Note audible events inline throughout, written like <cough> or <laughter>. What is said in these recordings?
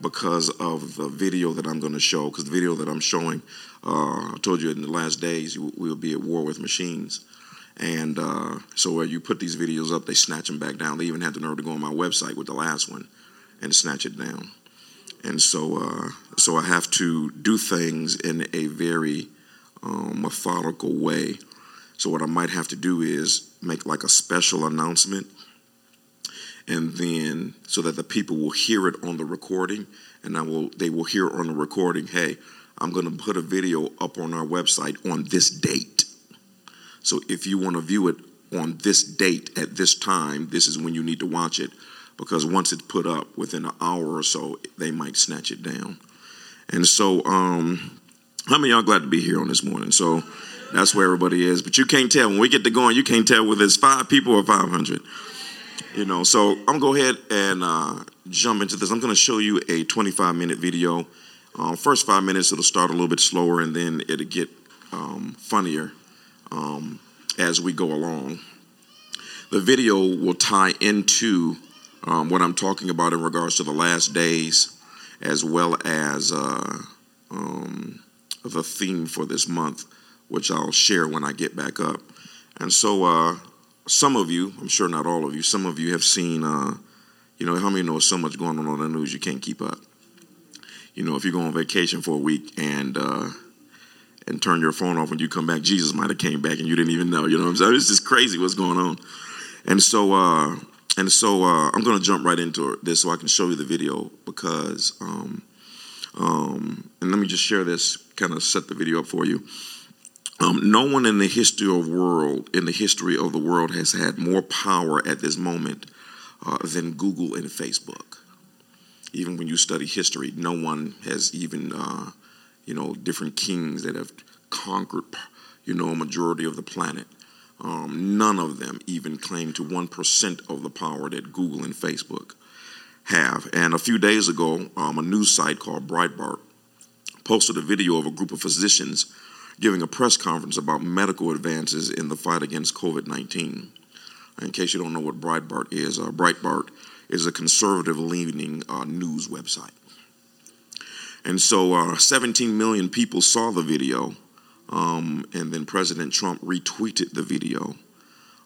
because of the video that I'm going to show. Because the video that I'm showing, uh, I told you in the last days we will be at war with machines. And uh, so where you put these videos up, they snatch them back down. They even had the nerve to go on my website with the last one and snatch it down. And so, uh, so I have to do things in a very um, methodical way. So what I might have to do is make like a special announcement, and then so that the people will hear it on the recording, and I will they will hear on the recording, hey, I'm going to put a video up on our website on this date. So if you want to view it on this date at this time, this is when you need to watch it because once it's put up within an hour or so, they might snatch it down. And so, um, how many y'all glad to be here on this morning? So that's where everybody is. But you can't tell when we get to going. You can't tell whether it's five people or five hundred. You know. So I'm gonna go ahead and uh, jump into this. I'm gonna show you a 25 minute video. Um, first five minutes it'll start a little bit slower, and then it'll get um, funnier um, as we go along. The video will tie into um, what I'm talking about in regards to the last days, as well as uh, um, the theme for this month, which I'll share when I get back up. And so, uh, some of you, I'm sure not all of you, some of you have seen, uh, you know, how many know so much going on on the news you can't keep up? You know, if you go on vacation for a week and uh, and turn your phone off when you come back, Jesus might have came back and you didn't even know. You know what I'm saying? It's just crazy what's going on. And so, uh, and so uh, I'm going to jump right into this so I can show you the video because, um, um, and let me just share this, kind of set the video up for you. Um, no one in the history of world, in the history of the world, has had more power at this moment uh, than Google and Facebook. Even when you study history, no one has even, uh, you know, different kings that have conquered, you know, a majority of the planet. Um, none of them even claim to 1% of the power that Google and Facebook have. And a few days ago, um, a news site called Breitbart posted a video of a group of physicians giving a press conference about medical advances in the fight against COVID 19. In case you don't know what Breitbart is, uh, Breitbart is a conservative leaning uh, news website. And so uh, 17 million people saw the video um, and then President Trump retweeted the video.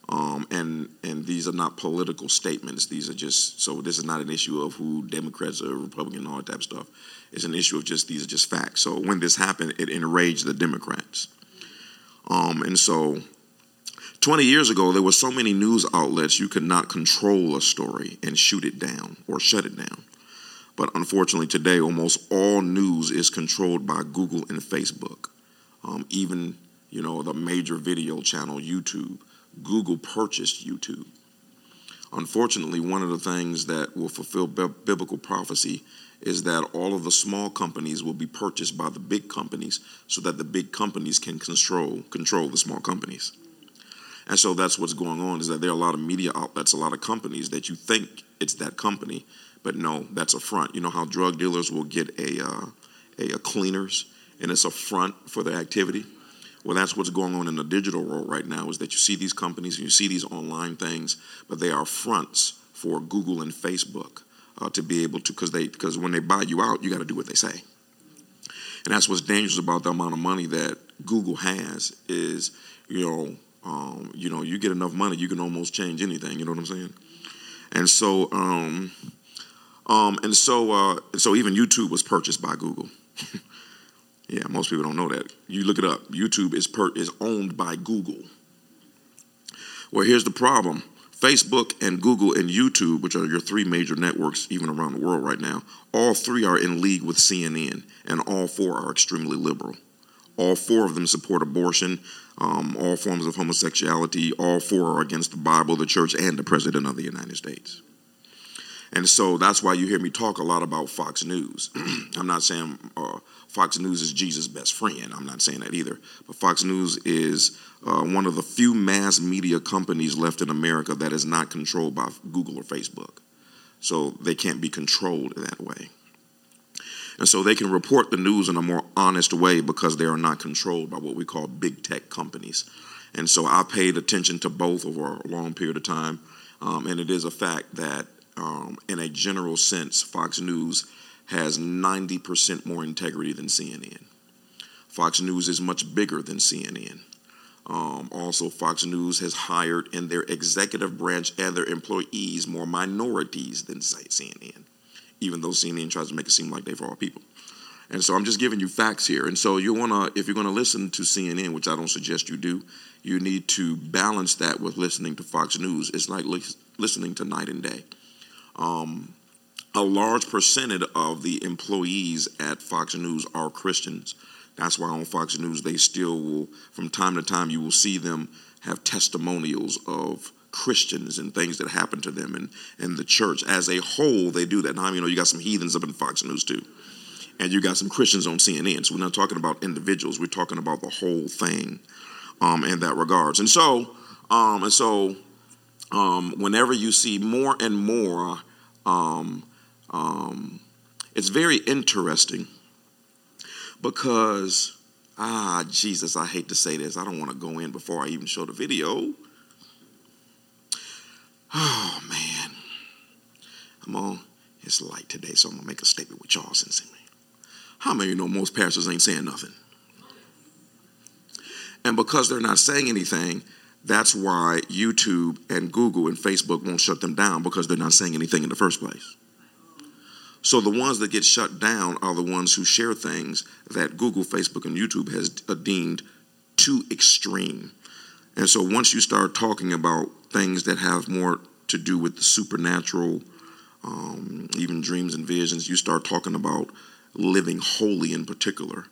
Um, and and these are not political statements. These are just so this is not an issue of who Democrats or Republican all that type of stuff. It's an issue of just these are just facts. So when this happened, it enraged the Democrats. Um, and so 20 years ago, there were so many news outlets you could not control a story and shoot it down or shut it down. But unfortunately, today, almost all news is controlled by Google and Facebook um, even you know the major video channel YouTube. Google purchased YouTube. Unfortunately, one of the things that will fulfill biblical prophecy is that all of the small companies will be purchased by the big companies so that the big companies can control control the small companies. And so that's what's going on is that there are a lot of media outlets, a lot of companies that you think it's that company, but no, that's a front. You know how drug dealers will get a, uh, a, a cleaners and it's a front for their activity. Well, that's what's going on in the digital world right now is that you see these companies and you see these online things, but they are fronts for Google and Facebook uh, to be able to, because they, because when they buy you out, you got to do what they say. And that's what's dangerous about the amount of money that Google has is, you know, um, you know, you get enough money, you can almost change anything. You know what I'm saying? And so, um, um, and so, uh, so even YouTube was purchased by Google. <laughs> Yeah, most people don't know that. You look it up. YouTube is per, is owned by Google. Well, here's the problem. Facebook and Google and YouTube, which are your three major networks even around the world right now, all three are in league with CNN, and all four are extremely liberal. All four of them support abortion, um, all forms of homosexuality. All four are against the Bible, the church, and the President of the United States. And so that's why you hear me talk a lot about Fox News. <clears throat> I'm not saying uh, Fox News is Jesus' best friend. I'm not saying that either. But Fox News is uh, one of the few mass media companies left in America that is not controlled by Google or Facebook. So they can't be controlled that way. And so they can report the news in a more honest way because they are not controlled by what we call big tech companies. And so I paid attention to both over a long period of time. Um, and it is a fact that um, in a general sense, Fox News has 90% more integrity than CNN. Fox News is much bigger than CNN. Um, also, Fox News has hired in their executive branch and their employees more minorities than CNN, even though CNN tries to make it seem like they're for all people. And so I'm just giving you facts here. And so you wanna, if you're gonna listen to CNN, which I don't suggest you do, you need to balance that with listening to Fox News. It's like li- listening to night and day. Um, a large percentage of the employees at Fox News are Christians. That's why on Fox News they still will, from time to time, you will see them have testimonials of Christians and things that happen to them and, and the church as a whole. They do that. Now, you know, you got some heathens up in Fox News too, and you got some Christians on CNN. So we're not talking about individuals. We're talking about the whole thing um, in that regards. And so, um, and so, um, whenever you see more and more, um, um, it's very interesting because ah jesus i hate to say this. I don't want to go in before i even show the video. Oh man. I'm on it's light today so i'm gonna make a statement with y'all since how many of you know most pastors ain't saying nothing? And because they're not saying anything that's why youtube and google and facebook won't shut them down because they're not saying anything in the first place so the ones that get shut down are the ones who share things that Google, Facebook, and YouTube has deemed too extreme. And so once you start talking about things that have more to do with the supernatural, um, even dreams and visions, you start talking about living holy in particular.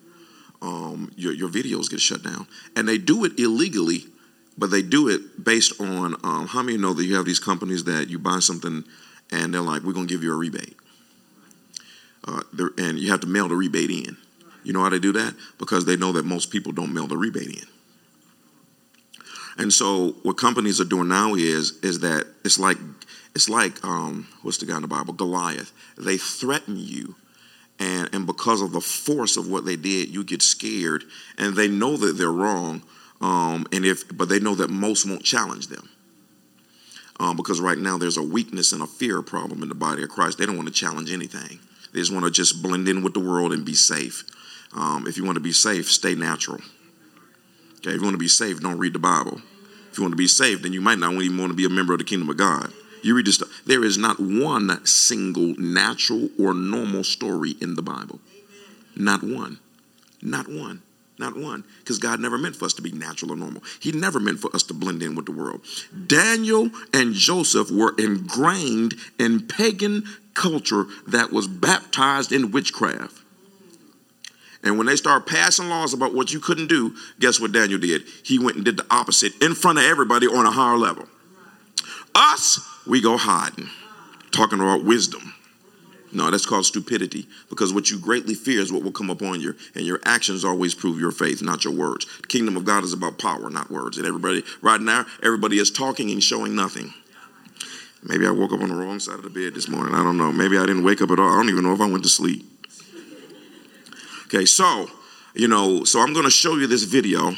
Um, your, your videos get shut down. And they do it illegally, but they do it based on um, how many know that you have these companies that you buy something and they're like, we're going to give you a rebate uh, and you have to mail the rebate in. You know how they do that? Because they know that most people don't mail the rebate in. And so what companies are doing now is is that it's like it's like um, what's the guy in the Bible Goliath. They threaten you, and and because of the force of what they did, you get scared, and they know that they're wrong. Um, and if but they know that most won't challenge them. Um, because right now there's a weakness and a fear problem in the body of Christ. They don't want to challenge anything. They just want to just blend in with the world and be safe. Um, if you want to be safe, stay natural. Okay, if you want to be safe, don't read the Bible. If you want to be safe, then you might not even want to be a member of the kingdom of God. You read this. There is not one single natural or normal story in the Bible. Not one. Not one. Not one. Because God never meant for us to be natural or normal. He never meant for us to blend in with the world. Daniel and Joseph were ingrained in pagan culture that was baptized in witchcraft. And when they start passing laws about what you couldn't do, guess what Daniel did? He went and did the opposite in front of everybody on a higher level. Us, we go hiding, talking about wisdom. No, that's called stupidity because what you greatly fear is what will come upon you, and your actions always prove your faith, not your words. The kingdom of God is about power, not words. And everybody, right now, everybody is talking and showing nothing. Maybe I woke up on the wrong side of the bed this morning. I don't know. Maybe I didn't wake up at all. I don't even know if I went to sleep. Okay, so, you know, so I'm going to show you this video,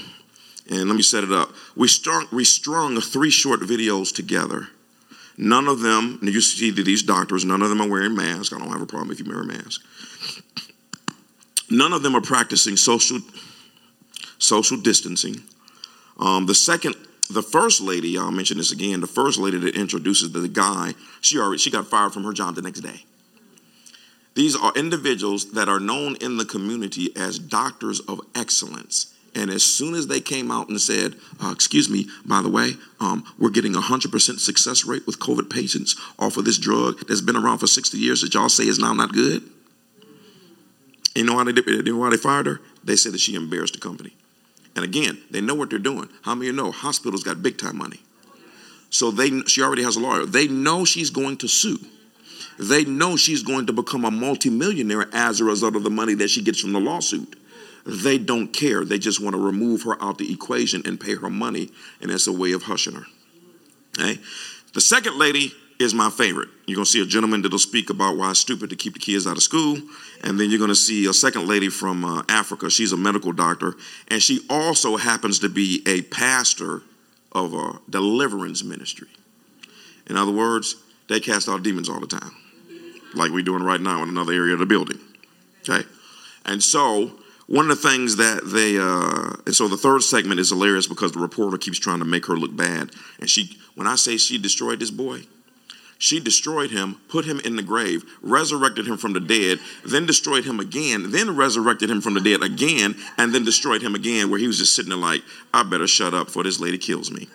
and let me set it up. We strung, we strung three short videos together. None of them, and you see these doctors, none of them are wearing masks. I don't have a problem if you wear a mask. None of them are practicing social social distancing. Um, the second the first lady, I'll mention this again, the first lady that introduces the guy, she already she got fired from her job the next day. These are individuals that are known in the community as doctors of excellence. And as soon as they came out and said, uh, excuse me, by the way, um, we're getting a 100% success rate with COVID patients off of this drug that's been around for 60 years that y'all say is now not good. You know why they did, why they fired her? They said that she embarrassed the company. And again, they know what they're doing. How many of you know hospitals got big time money? So they she already has a lawyer. They know she's going to sue. They know she's going to become a multimillionaire as a result of the money that she gets from the lawsuit. They don't care. They just want to remove her out the equation and pay her money, and that's a way of hushing her. Okay? The second lady is my favorite. You're going to see a gentleman that'll speak about why it's stupid to keep the kids out of school. And then you're going to see a second lady from uh, Africa. She's a medical doctor. And she also happens to be a pastor of a deliverance ministry. In other words, they cast out demons all the time. like we're doing right now in another area of the building. Okay? And so, one of the things that they, uh, and so the third segment is hilarious because the reporter keeps trying to make her look bad. And she, when I say she destroyed this boy, she destroyed him, put him in the grave, resurrected him from the dead, then destroyed him again, then resurrected him from the dead again, and then destroyed him again, where he was just sitting there like, I better shut up for this lady kills me.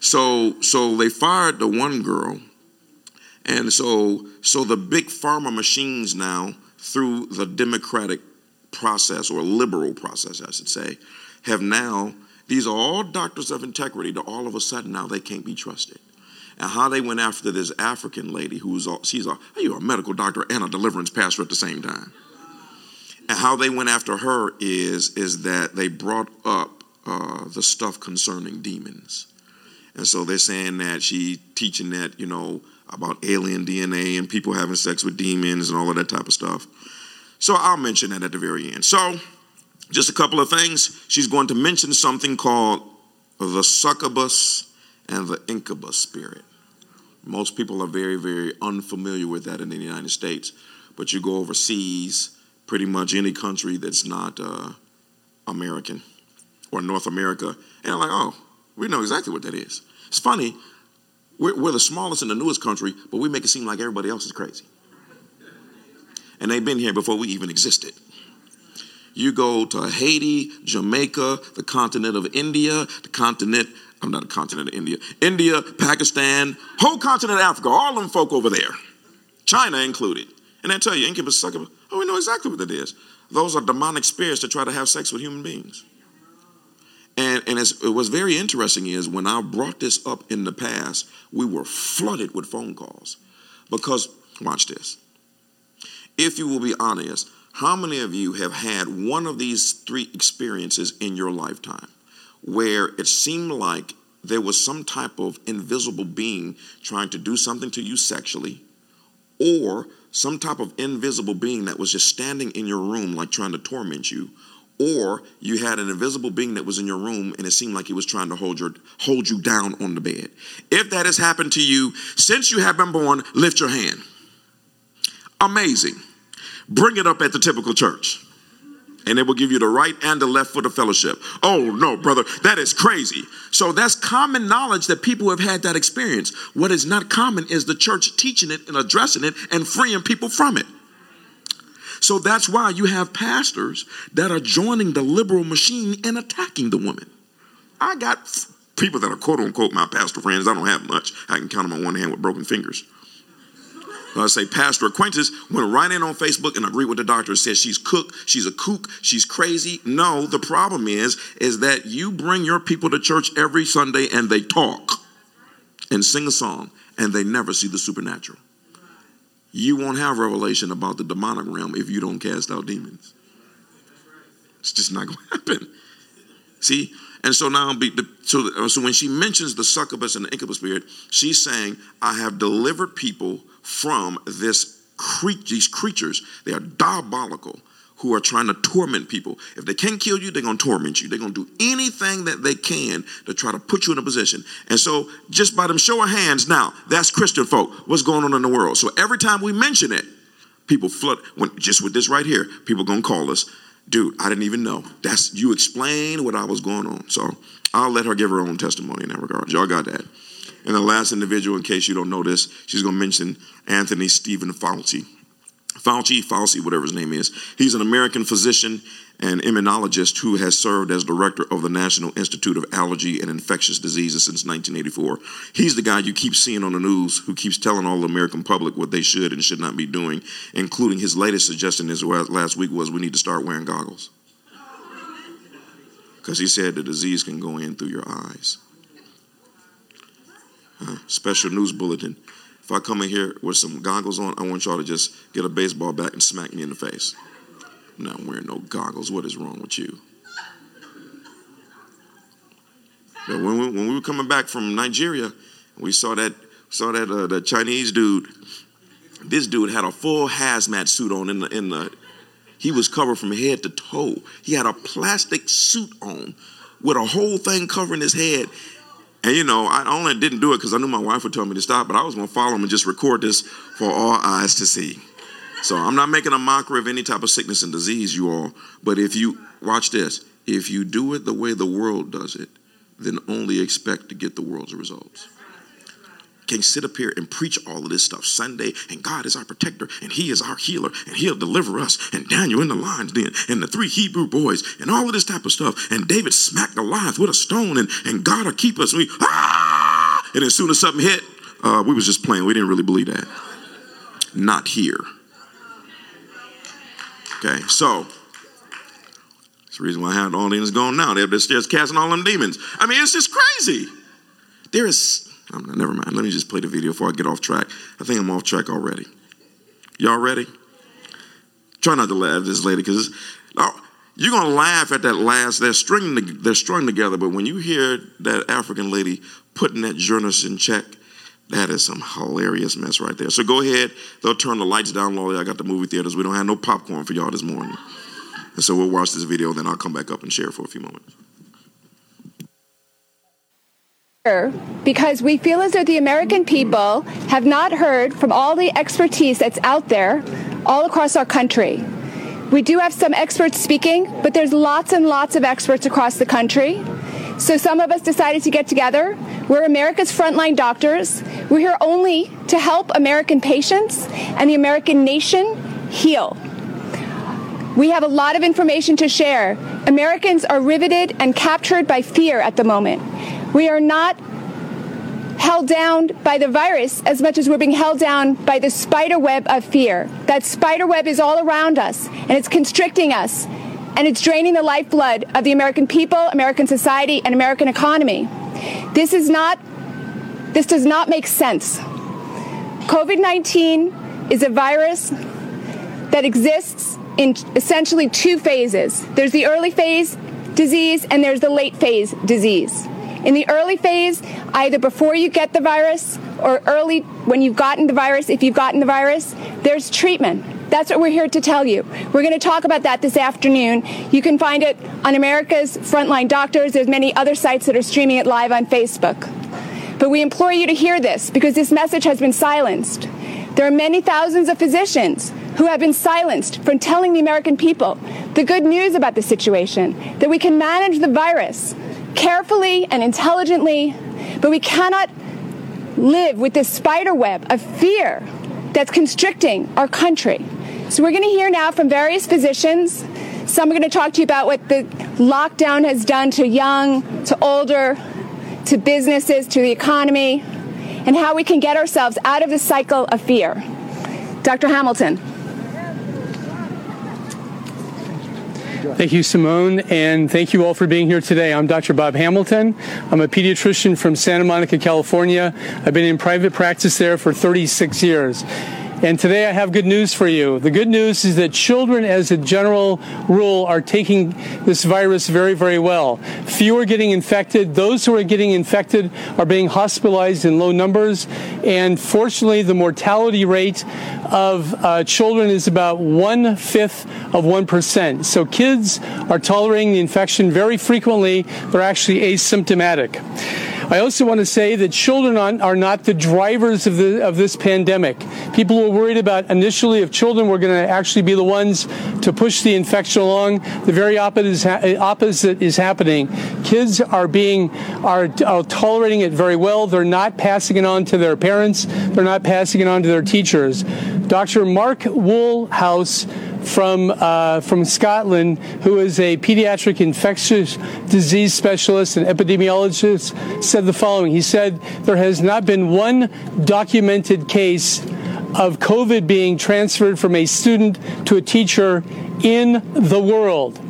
So, so they fired the one girl, and so, so the big pharma machines now, through the democratic process or liberal process, I should say, have now. These are all doctors of integrity. To all of a sudden now they can't be trusted and how they went after this African lady who's a, she's a you're a medical doctor and a deliverance pastor at the same time. And how they went after her is is that they brought up uh, the stuff concerning demons, and so they're saying that she teaching that you know about alien DNA and people having sex with demons and all of that type of stuff. So I'll mention that at the very end. So just a couple of things. She's going to mention something called the succubus and the incubus spirit. Most people are very, very unfamiliar with that in the United States, but you go overseas, pretty much any country that's not uh, American or North America, and they're like, oh, we know exactly what that is. It's funny, we're, we're the smallest and the newest country, but we make it seem like everybody else is crazy. And they've been here before we even existed. You go to Haiti, Jamaica, the continent of India, the continent I'm not a continent of India. India, Pakistan, whole continent of Africa, all them folk over there, China included. And I tell you, incubus, succubus, oh, we know exactly what that is. Those are demonic spirits that try to have sex with human beings. And, and it was very interesting is when I brought this up in the past, we were flooded with phone calls. Because, watch this. If you will be honest, how many of you have had one of these three experiences in your lifetime? where it seemed like there was some type of invisible being trying to do something to you sexually, or some type of invisible being that was just standing in your room, like trying to torment you, or you had an invisible being that was in your room and it seemed like he was trying to hold your hold you down on the bed. If that has happened to you since you have been born, lift your hand. Amazing. Bring it up at the typical church and it will give you the right and the left foot of fellowship. Oh, no, brother, that is crazy. So that's common knowledge that people have had that experience. What is not common is the church teaching it and addressing it and freeing people from it. So that's why you have pastors that are joining the liberal machine and attacking the woman. I got people that are quote unquote my pastor friends. I don't have much. I can count them on one hand with broken fingers. I say pastor acquaintance went right in on Facebook and agreed with the doctor. Said she's cook, she's a kook, she's crazy. No, the problem is, is that you bring your people to church every Sunday and they talk and sing a song and they never see the supernatural. You won't have revelation about the demonic realm if you don't cast out demons. It's just not going <laughs> to happen. See, and so now, be, so, so when she mentions the succubus and the incubus spirit, she's saying, I have delivered people from this cre- these creatures. They are diabolical who are trying to torment people. If they can't kill you, they're going to torment you. They're going to do anything that they can to try to put you in a position. And so, just by them show of hands, now that's Christian folk. What's going on in the world? So every time we mention it, people flood. When just with this right here, people going to call us dude, I didn't even know. That's you explain what I was going on. So I'll let her give her own testimony in that regard. Y'all got that. And the last individual, in case you don't know this, she's going to mention Anthony Stephen Fauci. Fauci, Fauci, whatever his name is. He's an American physician and immunologist who has served as director of the National Institute of Allergy and Infectious Diseases since 1984. He's the guy you keep seeing on the news who keeps telling all the American public what they should and should not be doing, including his latest suggestion this last week was we need to start wearing goggles. Because he said the disease can go in through your eyes. Special news bulletin. If I come in here with some goggles on, I want y'all to just get a baseball bat and smack me in the face. I'm not wearing no goggles. What is wrong with you? But when we, when we were coming back from Nigeria, we saw that saw that uh, the Chinese dude. This dude had a full hazmat suit on in the in the. He was covered from head to toe. He had a plastic suit on with a whole thing covering his head. And you know, I only didn't do it because I knew my wife would tell me to stop, but I was going to follow him and just record this for all eyes to see. So I'm not making a mockery of any type of sickness and disease, you all. But if you watch this, if you do it the way the world does it, then only expect to get the world's results can sit up here and preach all of this stuff Sunday, and God is our protector, and He is our healer, and He'll deliver us, and Daniel in the lion's den, and the three Hebrew boys, and all of this type of stuff. And David smacked Goliath with a stone, and, and God will keep us. And, we, ah! and as soon as something hit, uh, we was just playing. We didn't really believe that. Not here. Okay, so that's the reason why I have all demons going now. They're upstairs casting all them demons. I mean, it's just crazy. There is I'm, never mind. Let me just play the video before I get off track. I think I'm off track already. Y'all ready? Try not to laugh at this lady because you're gonna laugh at that last. They're stringing they're strung together, but when you hear that African lady putting that journalist in check, that is some hilarious mess right there. So go ahead. They'll turn the lights down low. I got the movie theaters. We don't have no popcorn for y'all this morning. And so we'll watch this video, then I'll come back up and share for a few moments because we feel as though the American people have not heard from all the expertise that's out there all across our country. We do have some experts speaking, but there's lots and lots of experts across the country. So some of us decided to get together. We're America's frontline doctors. We're here only to help American patients and the American nation heal. We have a lot of information to share. Americans are riveted and captured by fear at the moment. We are not held down by the virus as much as we're being held down by the spider web of fear. That spider web is all around us and it's constricting us and it's draining the lifeblood of the American people, American society, and American economy. This is not, this does not make sense. COVID 19 is a virus that exists in essentially two phases there's the early phase disease and there's the late phase disease. In the early phase, either before you get the virus or early when you've gotten the virus, if you've gotten the virus, there's treatment. That's what we're here to tell you. We're going to talk about that this afternoon. You can find it on America's Frontline Doctors. There's many other sites that are streaming it live on Facebook. But we implore you to hear this because this message has been silenced. There are many thousands of physicians who have been silenced from telling the American people the good news about the situation, that we can manage the virus carefully and intelligently, but we cannot live with this spider web of fear that's constricting our country. So we're going to hear now from various physicians. Some are going to talk to you about what the lockdown has done to young, to older, to businesses, to the economy, and how we can get ourselves out of the cycle of fear. Dr. Hamilton. Thank you, Simone, and thank you all for being here today. I'm Dr. Bob Hamilton. I'm a pediatrician from Santa Monica, California. I've been in private practice there for 36 years. And today I have good news for you. The good news is that children, as a general rule, are taking this virus very, very well. Few are getting infected. Those who are getting infected are being hospitalized in low numbers. And fortunately, the mortality rate of uh, children is about one fifth of 1%. So kids are tolerating the infection very frequently. They're actually asymptomatic. I also want to say that children are not the drivers of, the, of this pandemic. People were worried about initially if children were going to actually be the ones to push the infection along. The very opposite is, happening. Kids are being are, are tolerating it very well. They're not passing it on to their parents. They're not passing it on to their teachers. Dr. Mark Woolhouse from uh, from Scotland, who is a pediatric infectious disease specialist and epidemiologist, said the following. He said there has not been one documented case of COVID being transferred from a student to a teacher in the world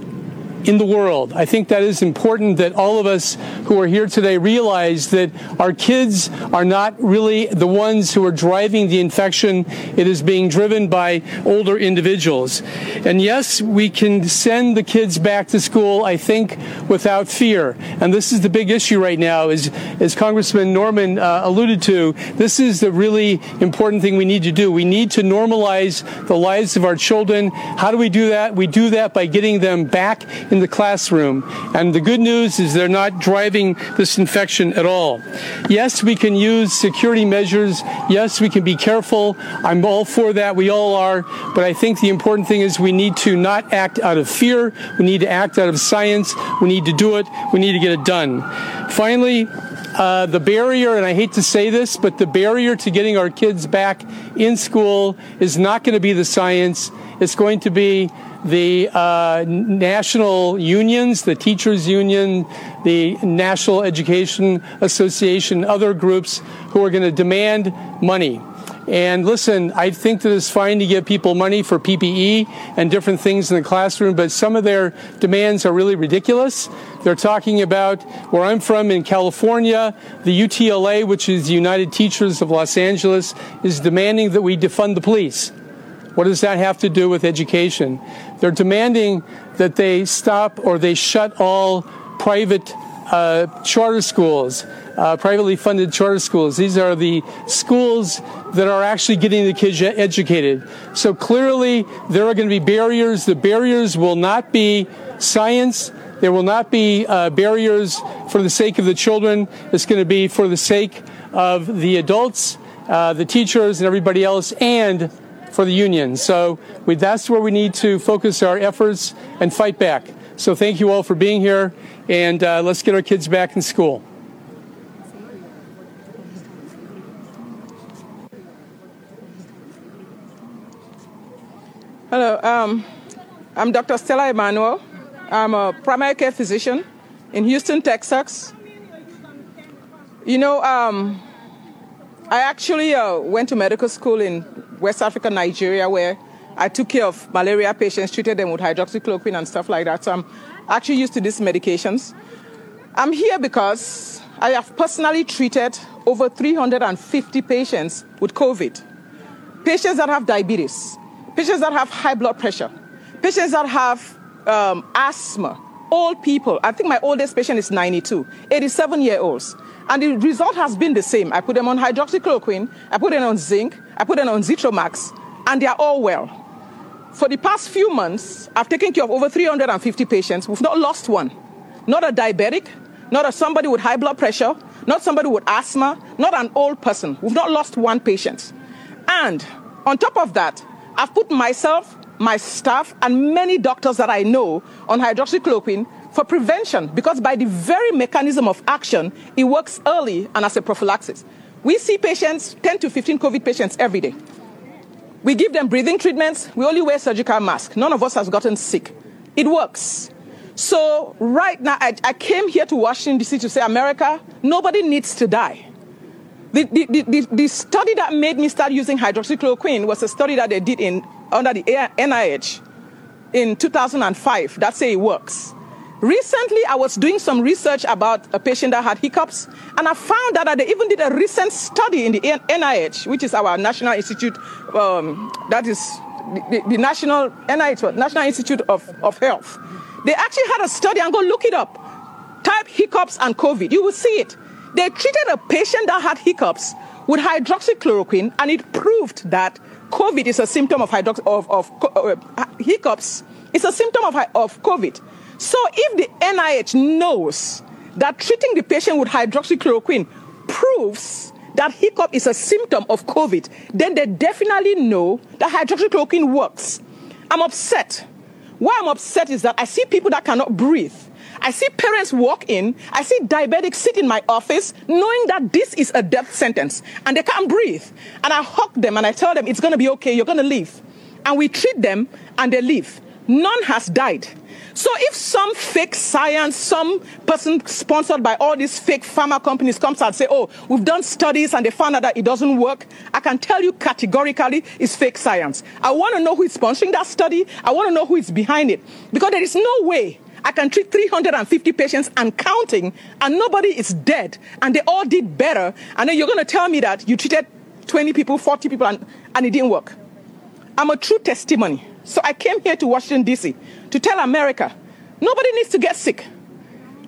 in the world. I think that is important that all of us who are here today realize that our kids are not really the ones who are driving the infection. It is being driven by older individuals. And yes, we can send the kids back to school, I think, without fear. And this is the big issue right now, is, as Congressman Norman uh, alluded to, this is the really important thing we need to do. We need to normalize the lives of our children. How do we do that? We do that by getting them back in the classroom. And the good news is they're not driving this infection at all. Yes, we can use security measures. Yes, we can be careful. I'm all for that. We all are. But I think the important thing is we need to not act out of fear. We need to act out of science. We need to do it. We need to get it done. Finally, uh, the barrier, and I hate to say this, but the barrier to getting our kids back in school is not going to be the science. It's going to be the uh, national unions, the teachers union, the National Education Association, other groups who are going to demand money. And listen, I think that it's fine to give people money for PPE and different things in the classroom, but some of their demands are really ridiculous. They're talking about where I'm from in California, the UTLA, which is the United Teachers of Los Angeles, is demanding that we defund the police. What does that have to do with education? They're demanding that they stop or they shut all private uh, charter schools, uh, privately funded charter schools. These are the schools that are actually getting the kids educated. So clearly, there are going to be barriers. The barriers will not be science. There will not be uh, barriers for the sake of the children. It's going to be for the sake of the adults, uh, the teachers, and everybody else, and for the union. So we, that's where we need to focus our efforts and fight back. So thank you all for being here, and uh, let's get our kids back in school. Hello, um, I'm Dr. Stella Immanuel. I'm a primary care physician in Houston, Texas. You know, um, I actually uh, went to medical school in West Africa, Nigeria, where I took care of malaria patients, treated them with hydroxychloroquine and stuff like that. So I'm actually used to these medications. I'm here because I have personally treated over 350 patients with COVID. Patients that have diabetes, patients that have high blood pressure, patients that have um, asthma, old people. I think my oldest patient is 92, 87 year olds. And the result has been the same. I put them on hydroxychloroquine, I put them on zinc, I put them on Zithromax, and they are all well. For the past few months, I've taken care of over 350 patients. We've not lost one. Not a diabetic, not a somebody with high blood pressure, not somebody with asthma, not an old person. We've not lost one patient. And on top of that, I've put myself, my staff, and many doctors that I know on hydroxychloroquine for prevention because by the very mechanism of action, it works early and as a prophylaxis. We see patients, 10 to 15 COVID patients every day. We give them breathing treatments. We only wear surgical masks. None of us has gotten sick. It works. So right now, I, I came here to Washington, D.C. to say, America, nobody needs to die. The, the, the, study that made me start using hydroxychloroquine was a study that they did in, under the NIH in 2005 that say it works. Recently, I was doing some research about a patient that had hiccups, and I found out that they even did a recent study in the NIH, which is our National Institute, um, that is the, the, National NIH, National Institute of, of Health. They actually had a study, and go look it up. Type hiccups and COVID, you will see it. They treated a patient that had hiccups with hydroxychloroquine, and it proved that COVID is a symptom of, hydrox- of, of uh, hiccups. It's a symptom of, of COVID. So if the NIH knows that treating the patient with hydroxychloroquine proves that hiccup is a symptom of COVID, then they definitely know that hydroxychloroquine works. I'm upset. Why I'm upset is that I see people that cannot breathe. I see parents walk in, I see diabetics sit in my office knowing that this is a death sentence and they can't breathe. And I hug them and I tell them it's going to be okay, you're going to live. And we treat them and they leave. None has died. So if some fake science, some person sponsored by all these fake pharma companies comes out and say, oh, we've done studies and they found out that it doesn't work, I can tell you categorically it's fake science. I want to know who is sponsoring that study. I want to know who is behind it. Because there is no way I can treat 350 patients and counting and nobody is dead and they all did better. And then you're going to tell me that you treated 20 people, 40 people and, and it didn't work. I'm a true testimony So I came here to Washington, D.C. to tell America nobody needs to get sick.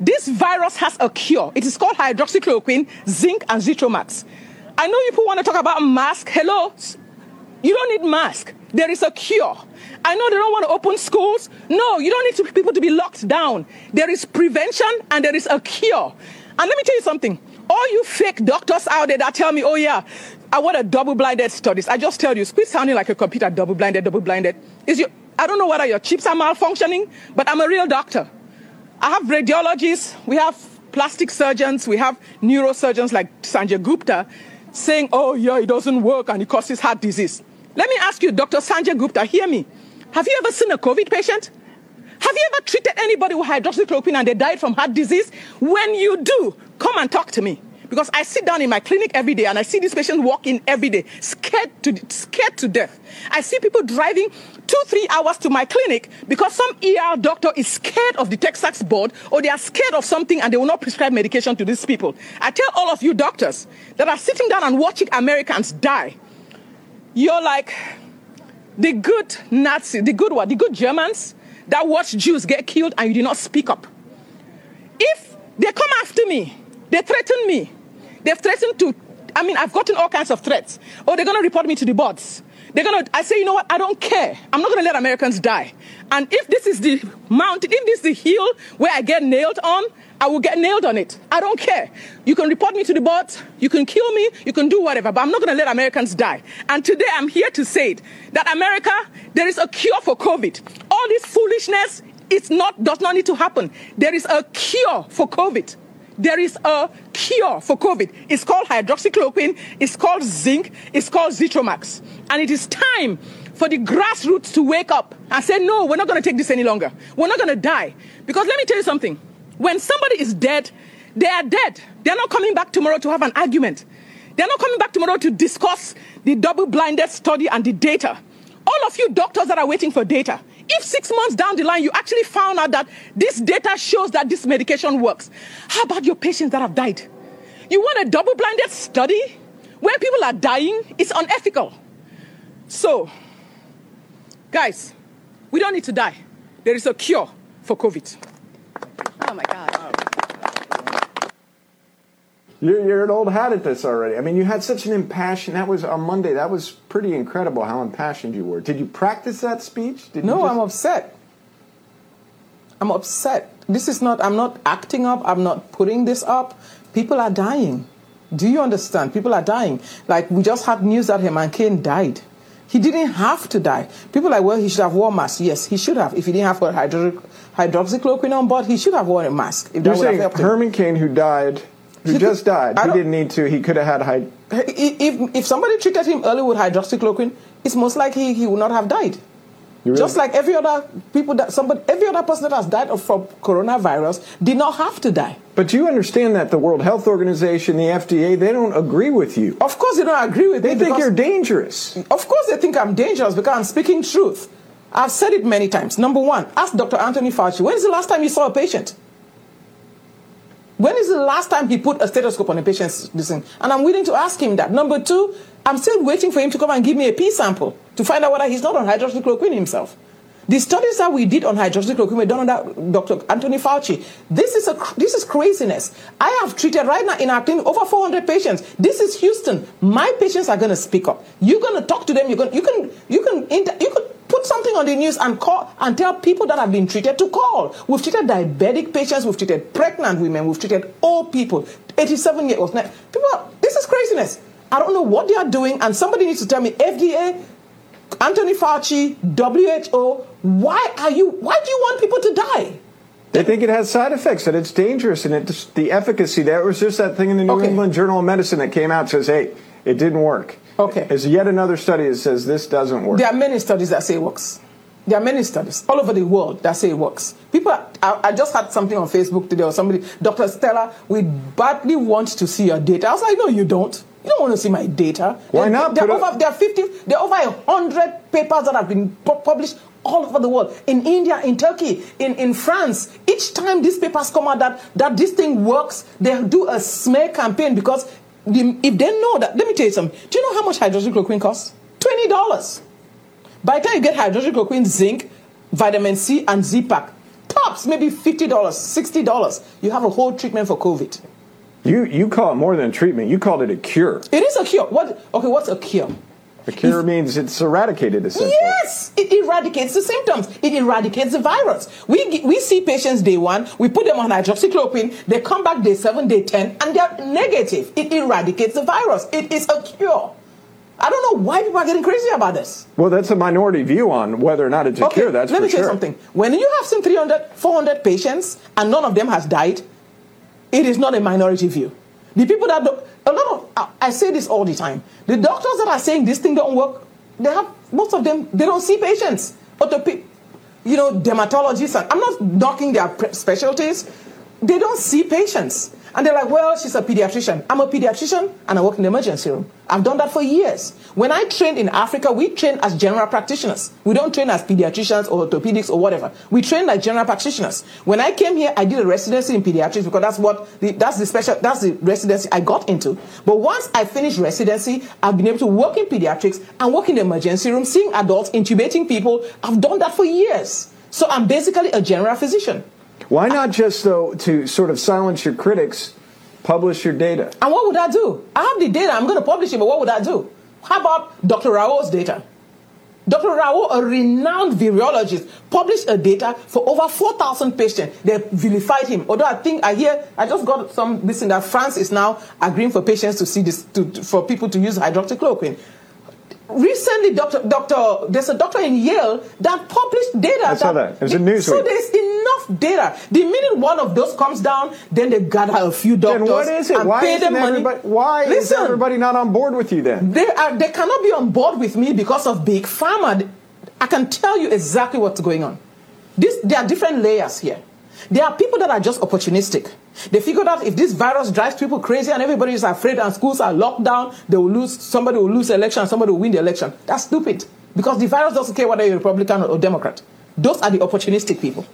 This virus has a cure. It is called hydroxychloroquine, zinc, and Zithromax. I know people want to talk about mask. Hello, you don't need mask. There is a cure. I know they don't want to open schools. No, you don't need to, people to be locked down. There is prevention and there is a cure. And let me tell you something. All you fake doctors out there that tell me, oh yeah, I want a double-blinded studies. I just tell you, quit sounding like a computer, double-blinded, double-blinded. Is your, I don't know whether your chips are malfunctioning, but I'm a real doctor. I have radiologists, we have plastic surgeons, we have neurosurgeons like Sanjay Gupta saying, oh yeah, it doesn't work and it causes heart disease. Let me ask you, Dr. Sanjay Gupta, hear me. Have you ever seen a COVID patient? Have you ever treated anybody with hydroxychloroquine and they died from heart disease? When you do, come and talk to me. Because I sit down in my clinic every day and I see these patients walk in every day, scared to, scared to death. I see people driving two, three hours to my clinic because some ER doctor is scared of the Texas board or they are scared of something and they will not prescribe medication to these people. I tell all of you doctors that are sitting down and watching Americans die, you're like the good Nazi, the good what? The good Germans that watched Jews get killed and you did not speak up. If they come after me, they threaten me, they've threatened to, I mean, I've gotten all kinds of threats. Oh, they're going to report me to the boards. They're going to, I say, you know what? I don't care. I'm not going to let Americans die. And if this is the mountain, if this is the hill where I get nailed on, I will get nailed on it. I don't care. You can report me to the boards, you can kill me, you can do whatever, but I'm not going to let Americans die. And today I'm here to say it, that America, there is a cure for COVID. All this foolishness it's not, does not need to happen. There is a cure for COVID. There is a cure for COVID. It's called hydroxychloroquine, it's called zinc, it's called Zithromax. And it is time for the grassroots to wake up and say, no, we're not going to take this any longer. We're not going to die. Because let me tell you something. When somebody is dead, they are dead. They're not coming back tomorrow to have an argument. They're not coming back tomorrow to discuss the double blinded study and the data. All of you doctors that are waiting for data, if six months down the line you actually found out that this data shows that this medication works, how about your patients that have died? You want a double blinded study where people are dying? It's unethical. So, guys, we don't need to die. There is a cure for COVID. Oh my God. You're, you're an old hat at this already. I mean, you had such an impassioned. That was on Monday. That was pretty incredible how impassioned you were. Did you practice that speech? Did no, just... I'm upset. I'm upset. This is not. I'm not acting up. I'm not putting this up. People are dying. Do you understand? People are dying. Like we just had news that Herman Cain died. He didn't have to die. People are like, well, he should have worn mask. Yes, he should have. If he didn't have hydro- hydroxychloroquine on board, he should have worn a mask. If You're saying Herman Cain, who died, who he just could, died, he didn't need to. He could have had hyd- if if somebody treated him early with hydroxychloroquine, it's most likely he would not have died. Really? Just like every other people that somebody, every other person that has died from coronavirus did not have to die. But you understand that the World Health Organization, the FDA, they don't agree with you. Of course, they don't agree with they me. They think you're dangerous. Of course, they think I'm dangerous because I'm speaking truth. I've said it many times. Number one, ask Dr. Anthony Fauci. When is the last time you saw a patient? When is the last time he put a stethoscope on a patient's listen? And I'm willing to ask him that. Number two, I'm still waiting for him to come and give me a pee sample to find out whether he's not on hydroxychloroquine himself. The studies that we did on hydroxychloroquine were done under Dr. Anthony Fauci. This is a this is craziness. I have treated right now in our clinic over 400 patients. This is Houston. My patients are going to speak up. You're going to talk to them. You're going you can you can you can put something on the news and call and tell people that have been treated to call. We've treated diabetic patients. We've treated pregnant women. We've treated old people. 87 year olds. People, this is craziness. I don't know what they are doing, and somebody needs to tell me FDA Anthony Fauci, WHO, why are you why do you want people to die? They think it has side effects, that it's dangerous, and it's the efficacy. There was just that thing in the New okay. England Journal of Medicine that came out says, "Hey, it didn't work." Okay. There's yet another study that says this doesn't work. There are many studies that say it works. There are many studies all over the world that say it works. People, I, I just had something on Facebook today, or somebody, Dr. Stella, we badly want to see your data. I was like, no, you don't. You don't want to see my data. Why not? There, are over, there are 50, there are over 100 papers that have been published all over the world. In India, in Turkey, in, in France. Each time these papers come out that, that this thing works, they do a smear campaign because if they know that, let me tell you something. Do you know how much hydroxychloroquine costs? $20. By the time you get hydroxychloroquine, zinc, vitamin C, and Z-Pak, tops maybe $50, $60. You have a whole treatment for COVID. You you call it more than treatment. You called it a cure. It is a cure. What? Okay, what's a cure? A cure means it's eradicated essentially. Yes, it eradicates the symptoms. It eradicates the virus. We we see patients day one, we put them on hydroxychloroquine, they come back day seven, day ten, and they're negative. It eradicates the virus. It is a cure. I don't know why people are getting crazy about this. Well, that's a minority view on whether or not it's a okay, cure. That's let me tell you something. When you have some 300, 400 patients and none of them has died, it is not a minority view. The people that do, a lot of I say this all the time. The doctors that are saying this thing don't work, they have most of them they don't see patients. But the, you know, dermatologists. I'm not knocking their specialties. They don't see patients. And they're like, well, she's a pediatrician. I'm a pediatrician and I work in the emergency room. I've done that for years. When I trained in Africa, we train as general practitioners. We don't train as pediatricians or orthopedics or whatever. We train like general practitioners. When I came here, I did a residency in pediatrics because that's what the, that's the special that's the residency I got into. But once I finished residency, I've been able to work in pediatrics and work in the emergency room, seeing adults, intubating people. I've done that for years. So I'm basically a general physician. Why not just, though, to sort of silence your critics, publish your data? And what would I do? I have the data, I'm going to publish it, but what would I do? How about Dr. Raoult's data? Dr. Rao, a renowned virologist, published a data for over 4,000 patients. They vilified him. Although I think I hear, I just got some listen that France is now agreeing for patients to see this, to, for people to use hydroxychloroquine recently, Doctor, Doctor, there's a doctor in Yale that published data. I saw that. It was a news. So there's enough data. The minute one of those comes down, then they gather a few doctors then what is it? and why pay them money. Why Listen, is everybody not on board with you then? They are. They cannot be on board with me because of big pharma. I can tell you exactly what's going on. This, there are different layers here. There are people that are just opportunistic. They figured out if this virus drives people crazy and everybody is afraid and schools are locked down, they will lose, somebody will lose election somebody will win the election. That's stupid. Because the virus doesn't care whether you're Republican or Democrat. Those are the opportunistic people.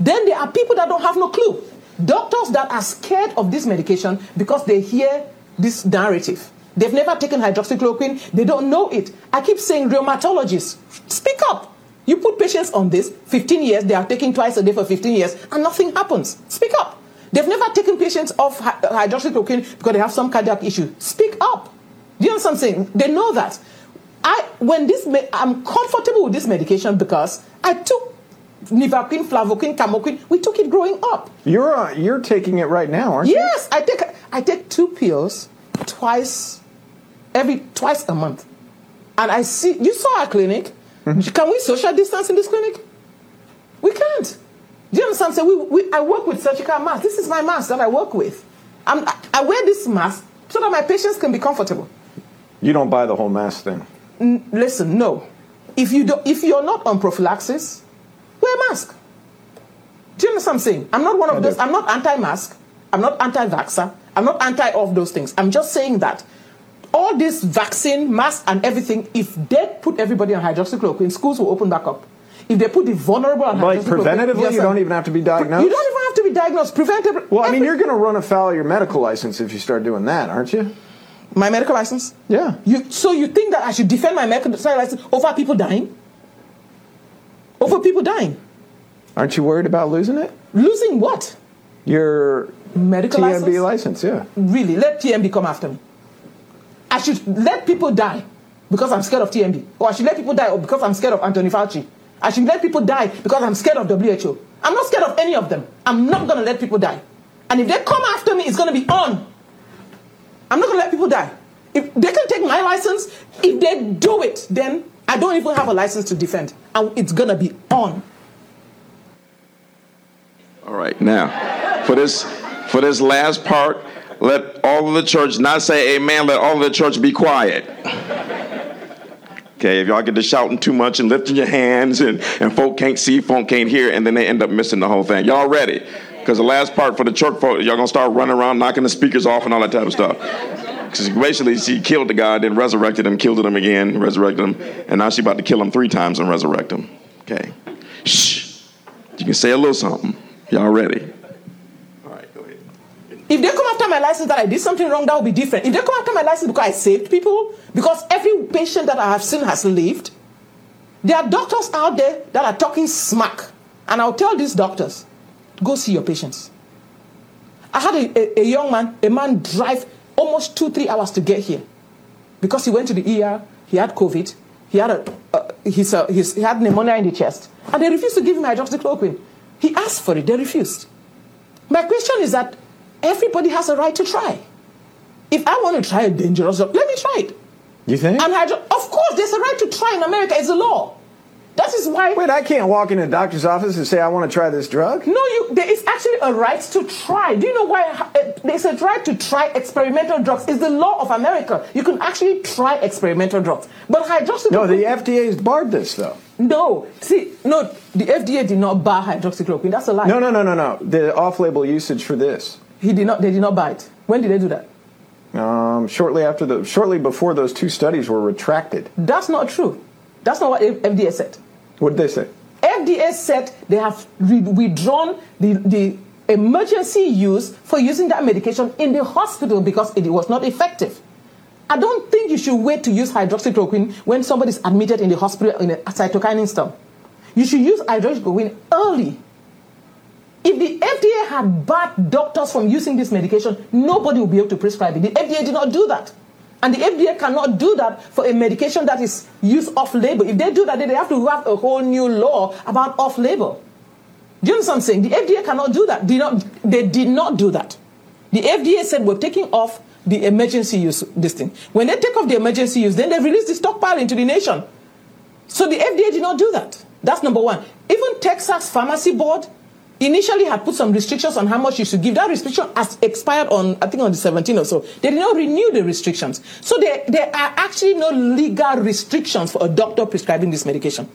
Then there are people that don't have no clue. Doctors that are scared of this medication because they hear this narrative. They've never taken hydroxychloroquine, they don't know it. I keep saying rheumatologists, speak up. You put patients on this 15 years, they are taking twice a day for 15 years, and nothing happens. Speak up. They've never taken patients off hydroxychloroquine because they have some cardiac issue. Speak up. Do you I'm saying? They know that. I when this I'm comfortable with this medication because I took Nivaquine, Flavoquine, Camoquine. We took it growing up. You're uh, you're taking it right now, aren't yes, you? Yes, I take I take two pills twice every twice a month, and I see you saw our clinic. Mm-hmm. Can we social distance in this clinic? We can't. Do you understand? So we, we, I work with surgical masks. This is my mask that I work with. I'm, I wear this mask so that my patients can be comfortable. You don't buy the whole mask thing. N- listen, no. If you don't, if you're not on prophylaxis, wear a mask. Do you understand what I'm saying? I'm not one of I those. Do. I'm not anti-mask. I'm not anti-vaxxer. I'm not anti all of those things. I'm just saying that all this vaccine, mask, and everything, if they put everybody on hydroxychloroquine, schools will open back up. If they put the vulnerable on like preventatively, yes, you don't even have to be diagnosed. You don't even have to be diagnosed. Preventatively. Well, I mean, you're going to run afoul of your medical license if you start doing that, aren't you? My medical license? Yeah. You, so you think that I should defend my medical license over people dying? Over people dying? Aren't you worried about losing it? Losing what? Your medical TMB license? license, yeah. Really? Let TMB come after me. I should let people die because I'm scared of TMB. Or I should let people die because I'm scared of Anthony Fauci. I should let people die because I'm scared of WHO. I'm not scared of any of them. I'm not going to let people die. And if they come after me, it's going to be on. I'm not going to let people die. If they can take my license, if they do it, then I don't even have a license to defend. And it's going to be on. All right. Now, for this for this last part, let all of the church not say amen, let all of the church be quiet. Okay, if y'all get to shouting too much and lifting your hands and, and folk can't see, folk can't hear, and then they end up missing the whole thing. Y'all ready? Because the last part for the church folk, y'all gonna start running around knocking the speakers off and all that type of stuff. Because basically she killed the guy, then resurrected him, killed him again, resurrected him, and now she about to kill him three times and resurrect him. Okay. Shh. You can say a little something. Y'all ready? If they come after my license that I did something wrong, that will be different. If they come after my license because I saved people, because every patient that I have seen has lived, There are doctors out there that are talking smack. And I'll tell these doctors, go see your patients. I had a, a, a young man, a man drive almost two, three hours to get here because he went to the ER, he had COVID, he had, a, uh, his, uh, his, he had pneumonia in the chest, and they refused to give him hydroxychloroquine. He asked for it, they refused. My question is that everybody has a right to try. If I want to try a dangerous drug, let me try it. You think? And hydro- of course, there's a right to try in America. It's a law. That is why. Wait, I can't walk into a doctor's office and say I want to try this drug. No, you. There is actually a right to try. Do you know why? uh, There's a right to try experimental drugs. It's the law of America. You can actually try experimental drugs. But hydroxychloroquine. No, the FDA has barred this though. No, see, no, the FDA did not bar hydroxychloroquine. That's a lie. No, no, no, no, no. The off-label usage for this. He did not. They did not buy it. When did they do that? Um, shortly after the, shortly before those two studies were retracted. That's not true. That's not what FDA said. What did they say? FDA said they have re- withdrawn the, the emergency use for using that medication in the hospital because it was not effective. I don't think you should wait to use hydroxychloroquine when somebody is admitted in the hospital in a cytokine storm. You should use hydroxychloroquine early. If the FDA had barred doctors from using this medication, nobody would be able to prescribe it. The FDA did not do that. And the FDA cannot do that for a medication that is used off label. If they do that, they have to have a whole new law about off label. Do you understand what I'm saying? The FDA cannot do that. Did not, they did not do that. The FDA said we're taking off the emergency use this thing. When they take off the emergency use, then they release the stockpile into the nation. So the FDA did not do that. That's number one. Even Texas Pharmacy Board initially had put some restrictions on how much you should give. That restriction has expired on, I think, on the 17th or so. They did not renew the restrictions. So there, there are actually no legal restrictions for a doctor prescribing this medication,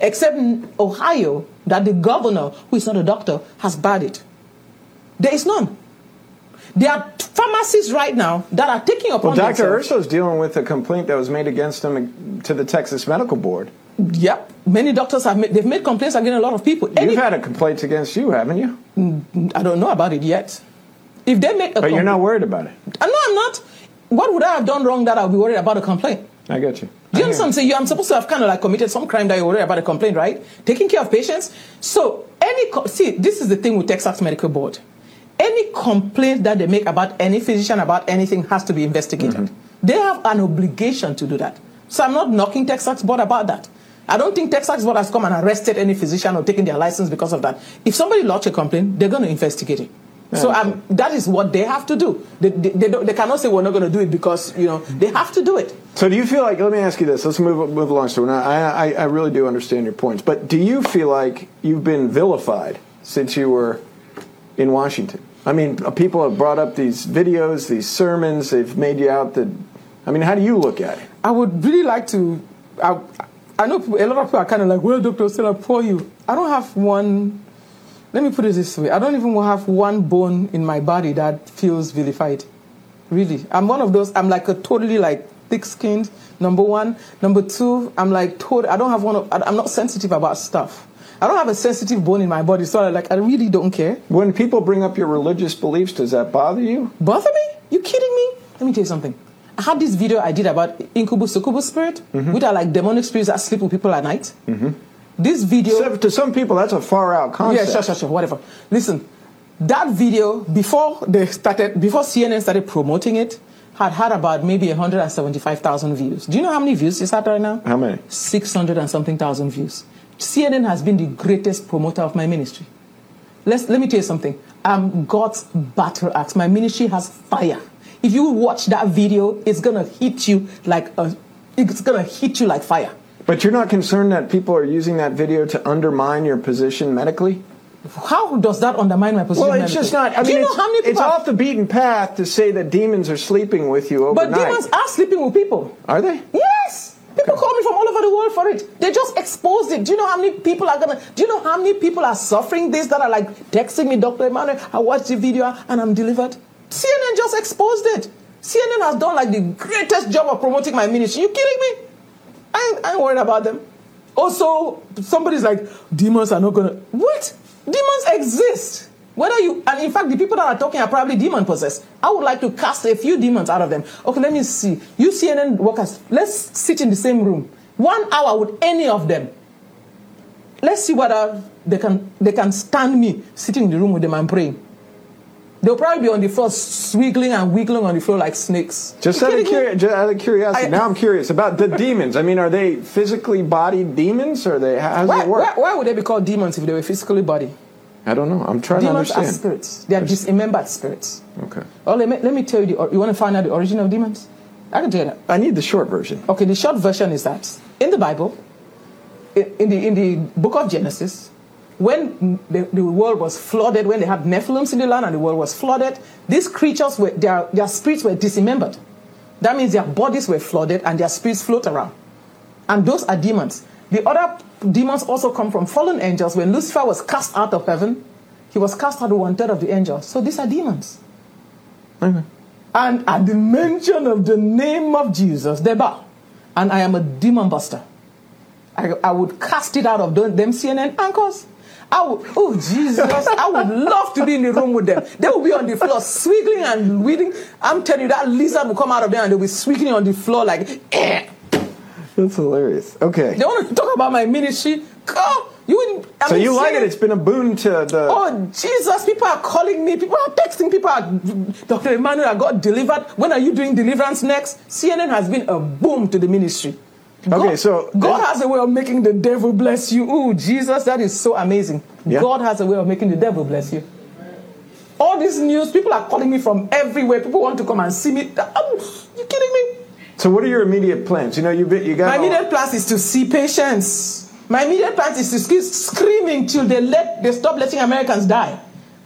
except in Ohio, that the governor, who is not a doctor, has barred it. There is none. There are pharmacies right now that are taking up. Well, Dr. Urso is dealing with a complaint that was made against him to the Texas Medical Board. Yep. Many doctors have made, they've made complaints against a lot of people. Any- You've had a complaint against you, haven't you? I don't know about it yet. If they make a But you're not worried about it. Uh, No, I'm not. What would I have done wrong that I'll be worried about a complaint? I get you. Do you understand? I'm you, I'm supposed to have kind of like committed some crime that you're worried about a complaint, right? Taking care of patients. So any co- see, this is the thing with Texas Medical Board. Any complaint that they make about any physician about anything has to be investigated. Mm-hmm. They have an obligation to do that. So I'm not knocking Texas Board about that. I don't think Texas Board has come and arrested any physician or taken their license because of that. If somebody lodges a complaint, they're going to investigate it. So um, that is what they have to do. They, they, they, don't, they cannot say we're not going to do it because you know they have to do it. So do you feel like? Let me ask you this. Let's move move along. So I, I I really do understand your points, but do you feel like you've been vilified since you were in Washington? I mean, uh, people have brought up these videos, these sermons. They've made you out that. I mean, how do you look at it? I would really like to. I, I know people, a lot of people are kind of like, well, Dr. Stella, poor you. I don't have one. Let me put it this way I don't even have one bone in my body that feels vilified. Really. I'm one of those, I'm like a totally like thick skinned, number one. Number two, I'm like, tot- I don't have one of, I'm not sensitive about stuff. I don't have a sensitive bone in my body, so I like I really don't care. When people bring up your religious beliefs, does that bother you? Bother me? You kidding me? Let me tell you something. I had this video I did about incubus succubus spirit, mm-hmm. which are like demonic spirits that sleep with people at night. Mm-hmm. This video. So, to some people, that's a far out concept. Yeah, sure, sure, sure, whatever. Listen, that video before they started, before CNN started promoting it, had had about maybe 175,000 views. Do you know how many views it's had right now? How many? 600 and something thousand views. CNN has been the greatest promoter of my ministry. Let's, let me tell you something. I'm God's battle axe. My ministry has fire. If you watch that video, it's gonna hit you like a, it's gonna hit you like fire. But you're not concerned that people are using that video to undermine your position medically? How does that undermine my position? Well, it's medically? just not. I Do mean, you know it's, how many people it's off the beaten path to say that demons are sleeping with you overnight. But demons are sleeping with people. Are they? Yes. People call me from all over the world for it. They just exposed it. Do you know how many people are gonna? Do you know how many people are suffering this that are like texting me, Doctor Immanuel? I watched the video and I'm delivered. CNN just exposed it. CNN has done like the greatest job of promoting my ministry. You kidding me? I ain't, I ain't worried about them. Also, somebody's like, demons are not gonna. What? Demons exist. Whether you, and in fact, the people that are talking are probably demon possessed. I would like to cast a few demons out of them. Okay, let me see. You CNN workers, let's sit in the same room. One hour with any of them. Let's see whether they can they can stand me sitting in the room with them and praying. They'll probably be on the floor, swiggling and wiggling on the floor like snakes. Just out of, curi- just out of, curiosity, I, now I'm curious about the demons. I mean, are they physically bodied demons, or they? How does why, it work? Why, why, would they be called demons if they were physically bodied? I don't know. I'm trying demons to understand. Demons are spirits. They are dismembered spirits. Okay. Oh, let me, let me tell you. The, you want to find out the origin of demons? I can tell you that. I need the short version. Okay, the short version is that in the Bible, in, in the in the book of Genesis, when the, the, world was flooded, when they had Nephilims in the land and the world was flooded, these creatures were their, their spirits were dismembered. That means their bodies were flooded and their spirits float around. And those are demons. The other demons also come from fallen angels. When Lucifer was cast out of heaven, he was cast out of one third of the angels. So these are demons. Okay. And at the mention of the name of Jesus, they bow. And I am a demon buster. I, I would cast it out of them CNN anchors. I would, oh Jesus, I would love to be in the room with them. They will be on the floor swiggling and weeding. I'm telling you, that lizard will come out of there and they'll be swiggling on the floor like, eh. That's hilarious. Okay. They want to talk about my ministry. Go. You I so mean, you like it? It's been a boon to the. Oh Jesus! People are calling me. People are texting. People are. Dr. Immanuel, I got delivered. When are you doing deliverance next? CNN has been a boom to the ministry. God, okay, so God has a way of making the devil bless you. Oh, Jesus, that is so amazing. Yeah. God has a way of making the devil bless you. All this news, people are calling me from everywhere. People want to come and see me. Oh, you kidding me? So, what are your immediate plans? You know, you you got. My all... immediate plans is to see patients. My immediate plans is to keep screaming till they let they stop letting Americans die,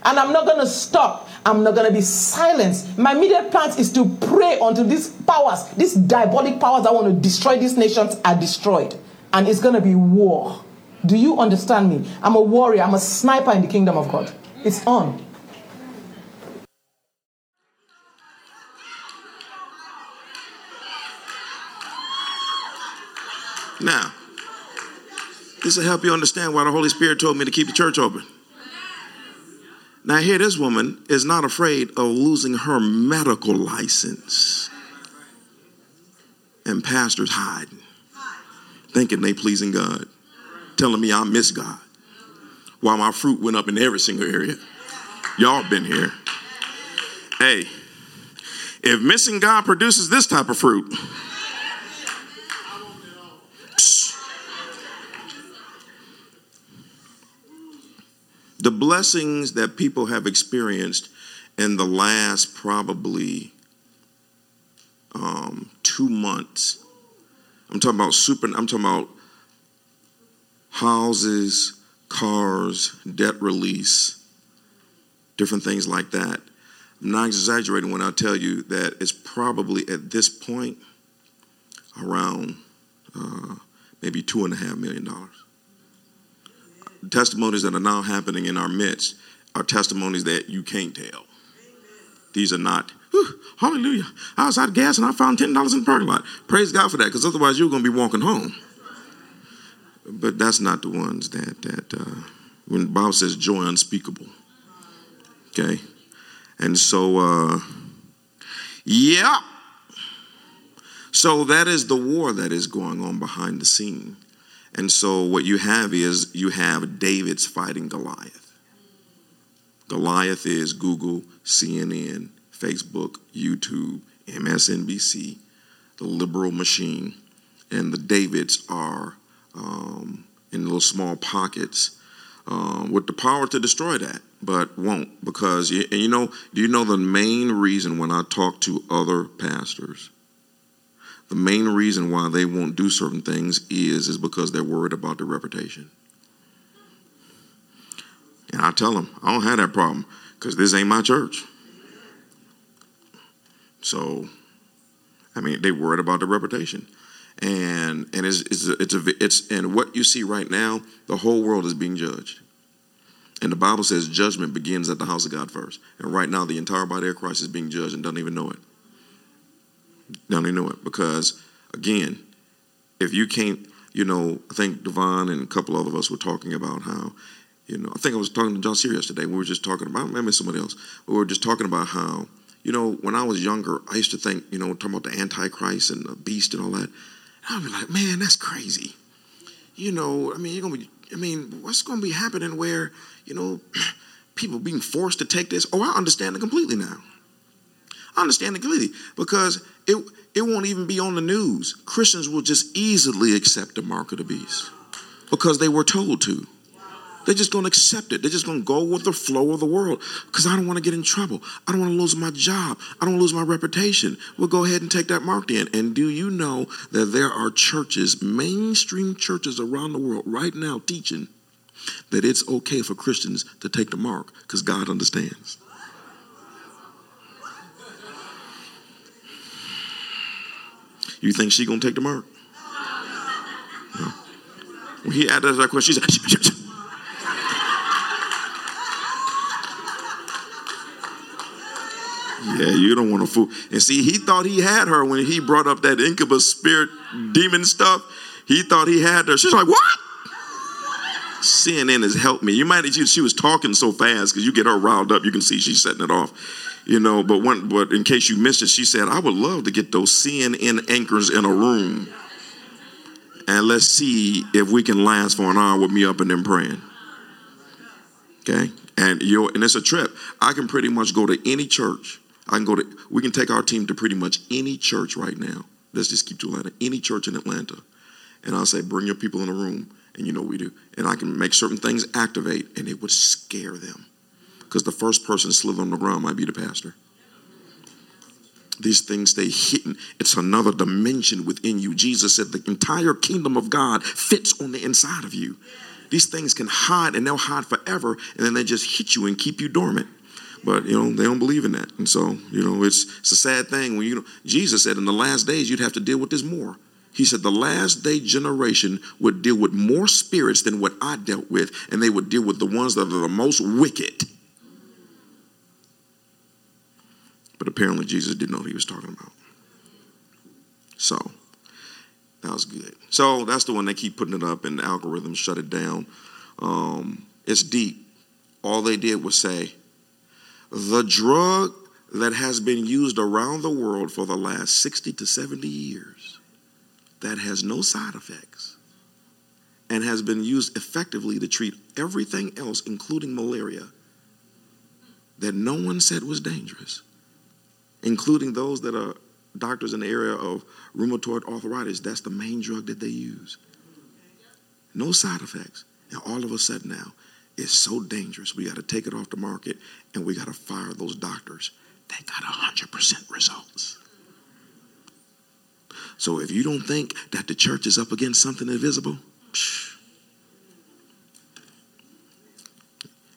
and I'm not going to stop. I'm not going to be silenced. My immediate plan is to pray until these powers, these diabolic powers that want to destroy these nations, are destroyed. And it's going to be war. Do you understand me? I'm a warrior, I'm a sniper in the kingdom of God. It's on. Now, this will help you understand why the Holy Spirit told me to keep the church open. Now, here, this woman is not afraid of losing her medical license. And pastors hiding, thinking they pleasing God, telling me I miss God. While my fruit went up in every single area. Y'all been here. Hey, if missing God produces this type of fruit, the blessings that people have experienced in the last probably um, two months. I'm talking about super. I'm talking about houses, cars, debt release, different things like that. I'm not exaggerating when I tell you that it's probably at this point around uh, maybe two and a half million dollars testimonies that are now happening in our midst are testimonies that you can't tell. These are not, hallelujah. I was out of gas and I found $10 in the parking lot. Praise God for that, because otherwise you're going to be walking home. But that's not the ones that, that uh, when the Bible says joy unspeakable. Okay? And so, uh, yeah. So that is the war that is going on behind the scene. And so what you have is you have David's fighting Goliath. Goliath is Google, CNN, Facebook, YouTube, MSNBC, the liberal machine, and the Davids are um, in little small pockets um, with the power to destroy that, but won't because you, and you know. Do you know the main reason when I talk to other pastors? The main reason why they won't do certain things is is because they're worried about their reputation. And I tell them, I don't have that problem because this ain't my church. So, I mean, they worried about their reputation, and and it's it's a, it's, a, it's and what you see right now, the whole world is being judged. And the Bible says judgment begins at the house of God first. And right now, the entire body of Christ is being judged and doesn't even know it. Now they know it because, again, if you can't, you know, I think Devon and a couple of us were talking about how, you know, I think I was talking to John Sear yesterday. We were just talking about, maybe somebody else. We were just talking about how, you know, when I was younger, I used to think, you know, talking about the Antichrist and the beast and all that. I'll be like, man, that's crazy. You know, I mean, you're gonna be. I mean, what's gonna be happening where you know <clears throat> people being forced to take this? Oh, I understand it completely now. I understand completely because it it won't even be on the news. Christians will just easily accept the mark of the beast because they were told to. They're just going to accept it. They're just going to go with the flow of the world because I don't want to get in trouble. I don't want to lose my job. I don't want to lose my reputation. We'll go ahead and take that mark in. And do you know that there are churches, mainstream churches around the world right now teaching that it's okay for Christians to take the mark because God understands. You think she gonna take the mark? No. When he asked that question, she said, Yeah, you don't want to fool. And see, he thought he had her when he brought up that incubus spirit demon stuff. He thought he had her. She's like, what? CNN has helped me. You might she was talking so fast because you get her riled up. You can see she's setting it off, you know. But one, but in case you missed it, she said, "I would love to get those CNN anchors in a room, and let's see if we can last for an hour with me up and them praying." Okay, and you and it's a trip. I can pretty much go to any church I can go to, we can take our team to pretty much any church right now. Let's just keep to Atlanta, any church in Atlanta. And I'll say, bring your people in the room. And you know we do. And I can make certain things activate, and it would scare them. Because the first person slither on the ground might be the pastor. These things stay hidden. It's another dimension within you. Jesus said the entire kingdom of God fits on the inside of you. These things can hide and they'll hide forever, and then they just hit you and keep you dormant. But you know they don't believe in that, and so you know it's it's a sad thing when you know Jesus said in the last days you'd have to deal with this more. He said the last day generation would deal with more spirits than what I dealt with, and they would deal with the ones that are the most wicked. But apparently Jesus didn't know what he was talking about. So that was good. So that's the one they keep putting it up, and the algorithm shut it down. Um, it's deep. All they did was say, the drug that has been used around the world for the last 60 to 70 years that has no side effects and has been used effectively to treat everything else, including malaria, that no one said was dangerous, including those that are doctors in the area of rheumatoid arthritis. That's the main drug that they use. No side effects. And all of a sudden now, it's so dangerous. We got to take it off the market and we got to fire those doctors They got 100% results. So if you don't think that the church is up against something invisible, psh,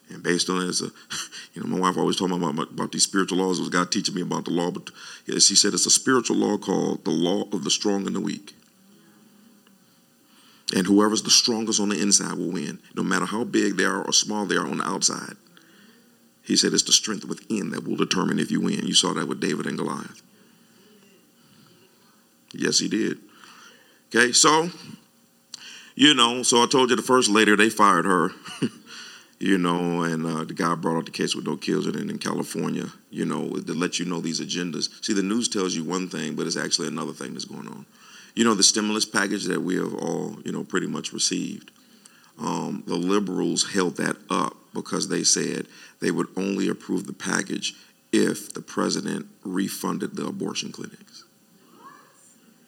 and based on as a, <laughs> you know, my wife always told me about, about these spiritual laws. It was God teaching me about the law, but she said it's a spiritual law called the law of the strong and the weak. And whoever's the strongest on the inside will win, no matter how big they are or small they are on the outside. He said it's the strength within that will determine if you win. You saw that with David and Goliath. Yes, he did. Okay, so, you know, so I told you the first lady, they fired her, <laughs> you know, and uh, the guy brought out the case with no kills and in California, you know, to let you know these agendas. See, the news tells you one thing, but it's actually another thing that's going on you know, the stimulus package that we have all, you know, pretty much received. Um, the liberals held that up because they said they would only approve the package if the president refunded the abortion clinics.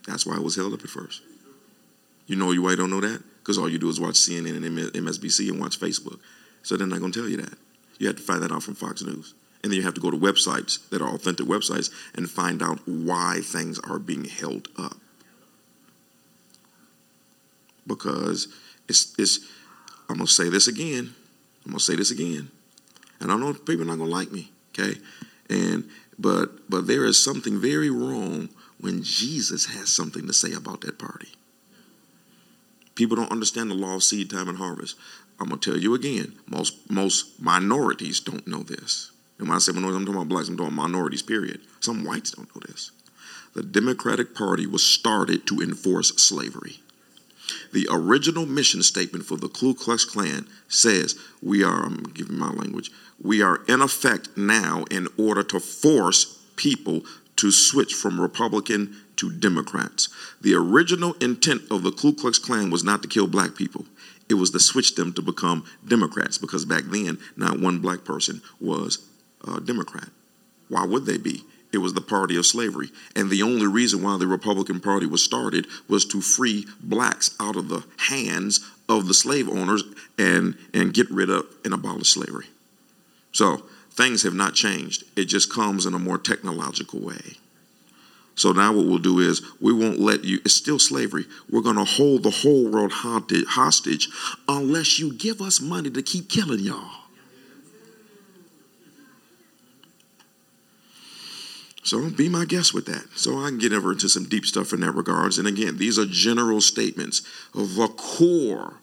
That's why it was held up at first. You know why you don't know that? Because all you do is watch CNN and MSNBC and watch Facebook. So they're not going to tell you that. You have to find that out from Fox News. And then you have to go to websites that are authentic websites and find out why things are being held up because it's, it's I'm going to say this again. I'm going to say this again. And I know people are not going to like me, okay? And but but there is something very wrong when Jesus has something to say about that party. People don't understand the law of seed time and harvest. I'm gonna tell you again, most most minorities don't know this. And when I say minorities, I'm talking about blacks, I'm talking minorities, period. Some whites don't know this. The Democratic Party was started to enforce slavery. The original mission statement for the Ku Klux Klan says, We are, I'm giving my language, we are in effect now in order to force people to switch from Republican to Democrats. The original intent of the Ku Klux Klan was not to kill black people. It was to switch them to become Democrats because back then, not one black person was a Democrat. Why would they be? It was the party of slavery. And the only reason why the Republican Party was started was to free blacks out of the hands of the slave owners and, and get rid of and abolish slavery. So things have not changed. It just comes in a more technological way. So now what we'll do is we won't let you, it's still slavery. We're going to hold the whole world hostage unless you give us money to keep killing y'all. So be my guest with that. So I can get over into some deep stuff in that regards. And again, these are general statements. Of the core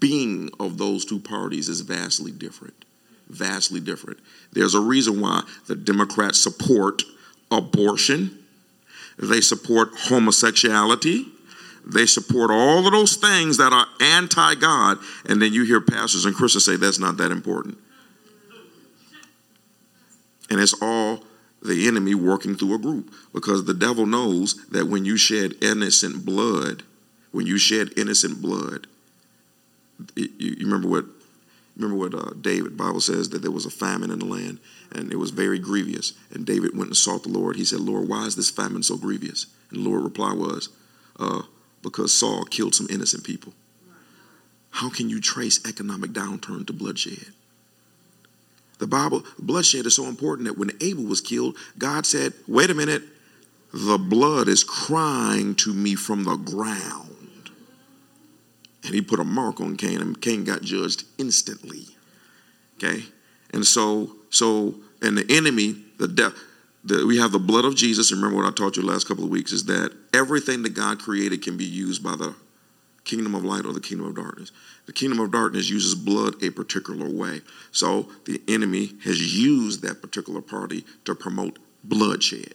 being of those two parties is vastly different. Vastly different. There's a reason why the Democrats support abortion, they support homosexuality, they support all of those things that are anti God, and then you hear pastors and Christians say that's not that important. And it's all the enemy working through a group because the devil knows that when you shed innocent blood, when you shed innocent blood, you, you remember what remember what uh, David Bible says that there was a famine in the land and it was very grievous. And David went and sought the Lord. He said, "Lord, why is this famine so grievous?" And the Lord reply was, uh, "Because Saul killed some innocent people." How can you trace economic downturn to bloodshed? The Bible, bloodshed is so important that when Abel was killed, God said, wait a minute, the blood is crying to me from the ground. And he put a mark on Cain, and Cain got judged instantly. Okay? And so, so, and the enemy, the the, we have the blood of Jesus. Remember what I taught you last couple of weeks is that everything that God created can be used by the kingdom of light or the kingdom of darkness. The kingdom of darkness uses blood a particular way. So the enemy has used that particular party to promote bloodshed.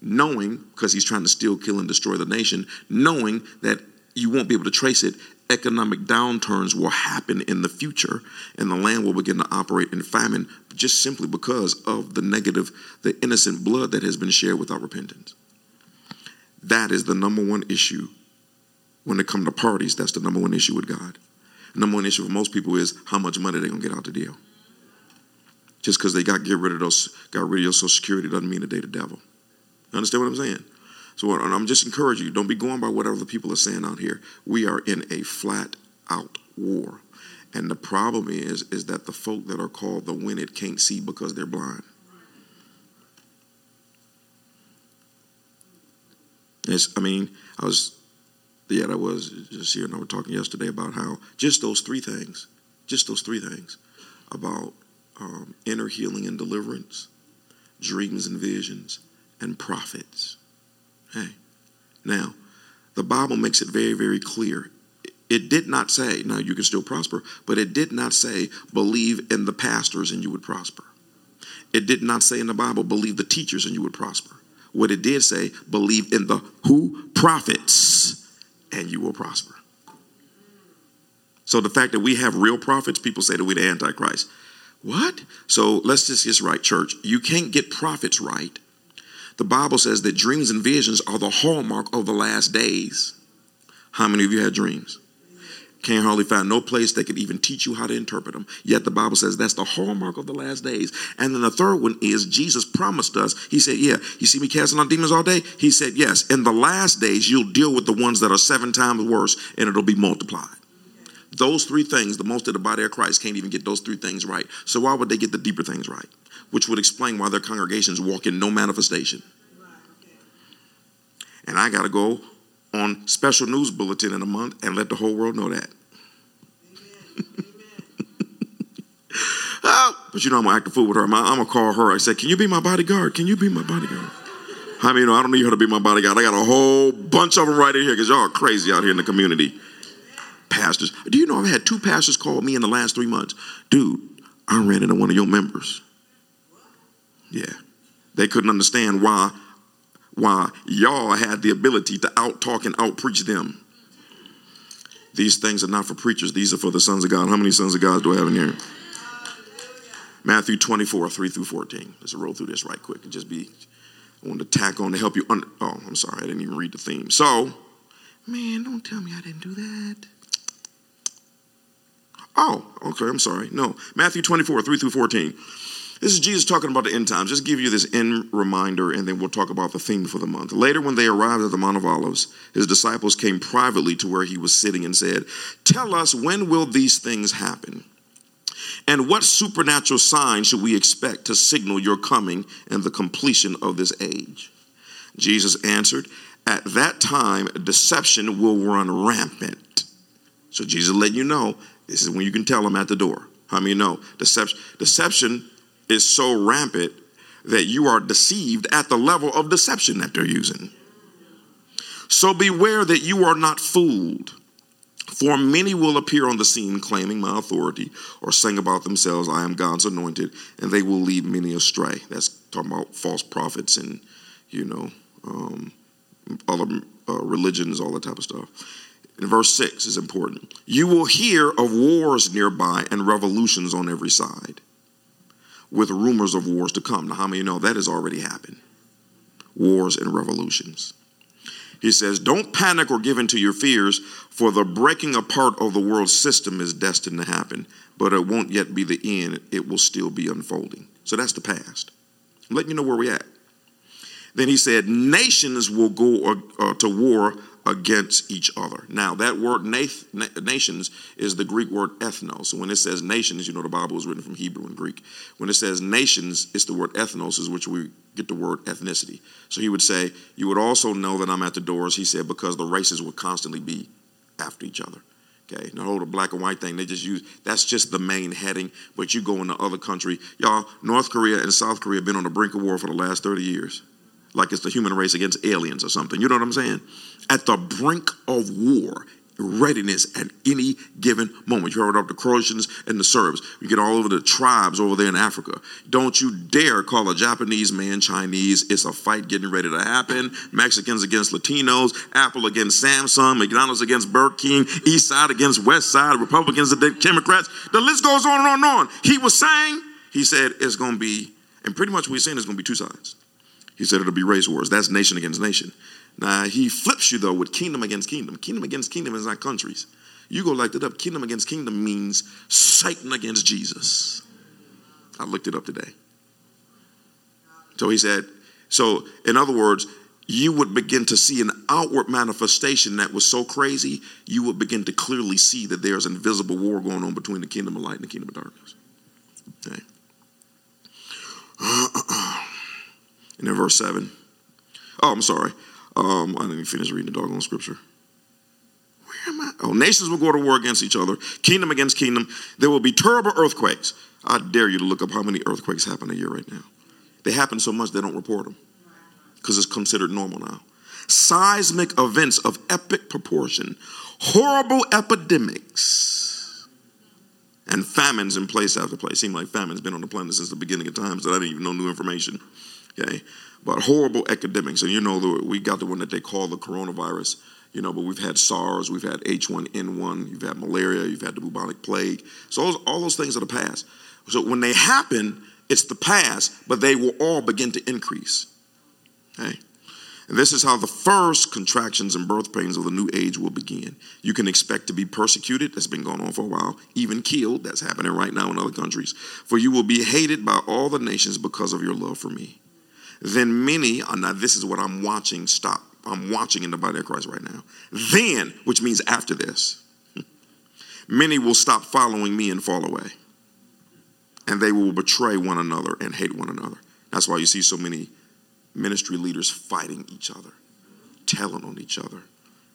Knowing, because he's trying to steal, kill, and destroy the nation, knowing that you won't be able to trace it, economic downturns will happen in the future and the land will begin to operate in famine just simply because of the negative, the innocent blood that has been shared without repentance. That is the number one issue when it comes to parties, that's the number one issue with God. The number one issue for most people is how much money they're gonna get out the deal. Just because they got get rid of those, got rid of your social security doesn't mean that they the devil. You understand what I'm saying? So I'm just encouraging you, don't be going by whatever the people are saying out here. We are in a flat out war. And the problem is, is that the folk that are called the win it can't see because they're blind. It's, I mean, I was yeah, I was just here and I were talking yesterday about how just those three things, just those three things about um, inner healing and deliverance, dreams and visions, and prophets. Hey, now the Bible makes it very, very clear. It did not say, now you can still prosper, but it did not say, believe in the pastors and you would prosper. It did not say in the Bible, believe the teachers and you would prosper. What it did say, believe in the who? Prophets and you will prosper. So the fact that we have real prophets, people say that we're the Antichrist. What? So let's just get right, church. You can't get prophets right. The Bible says that dreams and visions are the hallmark of the last days. How many of you had dreams? Can't hardly find no place that could even teach you how to interpret them. Yet the Bible says that's the hallmark of the last days. And then the third one is Jesus promised us. He said, Yeah, you see me casting out demons all day? He said, Yes, in the last days, you'll deal with the ones that are seven times worse and it'll be multiplied. Those three things, the most of the body of Christ can't even get those three things right. So why would they get the deeper things right? Which would explain why their congregations walk in no manifestation. And I got to go on special news bulletin in a month and let the whole world know that. oh, <laughs> but you know I'm gonna act a fool with her. I'm, gonna call her. I said, "Can you be my bodyguard? Can you be my bodyguard?" I mean, you know, I don't need her to be my bodyguard. I got a whole bunch of them right in here because y'all are crazy out here in the community. Pastors, do you know I've had two pastors call me in the last three months? Dude, I ran into one of your members. Yeah, they couldn't understand why why y'all had the ability to out talk and out preach them. These things are not for preachers, these are for the sons of God. How many sons of God do I have in here? Matthew 24, 3 through 14. Let's roll through this right quick and just be. I want to tack on to help you. Under, oh, I'm sorry, I didn't even read the theme. So, man, don't tell me I didn't do that. Oh, okay, I'm sorry. No, Matthew 24, 3 through 14. This is Jesus talking about the end times. Just give you this end reminder, and then we'll talk about the theme for the month. Later, when they arrived at the Mount of Olives, his disciples came privately to where he was sitting and said, Tell us, when will these things happen? And what supernatural sign should we expect to signal your coming and the completion of this age? Jesus answered, At that time, deception will run rampant. So Jesus let you know this is when you can tell them at the door. How many know? Deception, deception is so rampant that you are deceived at the level of deception that they're using. So beware that you are not fooled. For many will appear on the scene claiming my authority or saying about themselves, I am God's anointed, and they will lead many astray. That's talking about false prophets and, you know, um, other uh, religions, all that type of stuff. In verse 6 is important. You will hear of wars nearby and revolutions on every side with rumors of wars to come. Now, how many you know that has already happened? Wars and revolutions. He says, Don't panic or give in to your fears, for the breaking apart of the world system is destined to happen, but it won't yet be the end. It will still be unfolding. So that's the past. I'm letting you know where we're at. Then he said, Nations will go uh, to war against each other. Now, that word nations is the Greek word ethnos. So when it says nations, you know the Bible is written from Hebrew and Greek. When it says nations, it's the word ethnos, is which we get the word ethnicity. So he would say, You would also know that I'm at the doors, he said, because the races would constantly be after each other. Okay, now hold the black and white thing, they just use that's just the main heading. But you go in the other country, y'all, North Korea and South Korea have been on the brink of war for the last 30 years like it's the human race against aliens or something. You know what I'm saying? At the brink of war, readiness at any given moment. You heard about the Croatians and the Serbs. You get all over the tribes over there in Africa. Don't you dare call a Japanese man Chinese. It's a fight getting ready to happen. Mexicans against Latinos, Apple against Samsung, McDonald's against Burger King, East Side against West Side, Republicans against Democrats. The list goes on and on and on. He was saying, he said, it's going to be, and pretty much what he's saying is going to be two sides. He said it'll be race wars. That's nation against nation. Now he flips you though with kingdom against kingdom. Kingdom against kingdom is not countries. You go like that up. Kingdom against kingdom means Satan against Jesus. I looked it up today. So he said, so in other words, you would begin to see an outward manifestation that was so crazy, you would begin to clearly see that there's an invisible war going on between the kingdom of light and the kingdom of darkness. Okay. <clears throat> Uh, And verse 7. Oh, I'm sorry. Um, I didn't even finish reading the doggone scripture. Where am I? Oh, nations will go to war against each other, kingdom against kingdom. There will be terrible earthquakes. I dare you to look up how many earthquakes happen a year right now. They happen so much they don't report them because it's considered normal now. Seismic events of epic proportion, horrible epidemics, and famines in place after place. Seem like famine's been on the planet since the beginning of times that I didn't even know new information okay? But horrible epidemics. And you know, we got the one that they call the coronavirus, you know, but we've had SARS, we've had H1N1, you've had malaria, you've had the bubonic plague. So those, all those things are the past. So when they happen, it's the past, but they will all begin to increase. Okay? And this is how the first contractions and birth pains of the new age will begin. You can expect to be persecuted, that's been going on for a while, even killed, that's happening right now in other countries. For you will be hated by all the nations because of your love for me then many, now this is what I'm watching, stop. I'm watching in the body of Christ right now. Then, which means after this, <laughs> many will stop following me and fall away. And they will betray one another and hate one another. That's why you see so many ministry leaders fighting each other, telling on each other.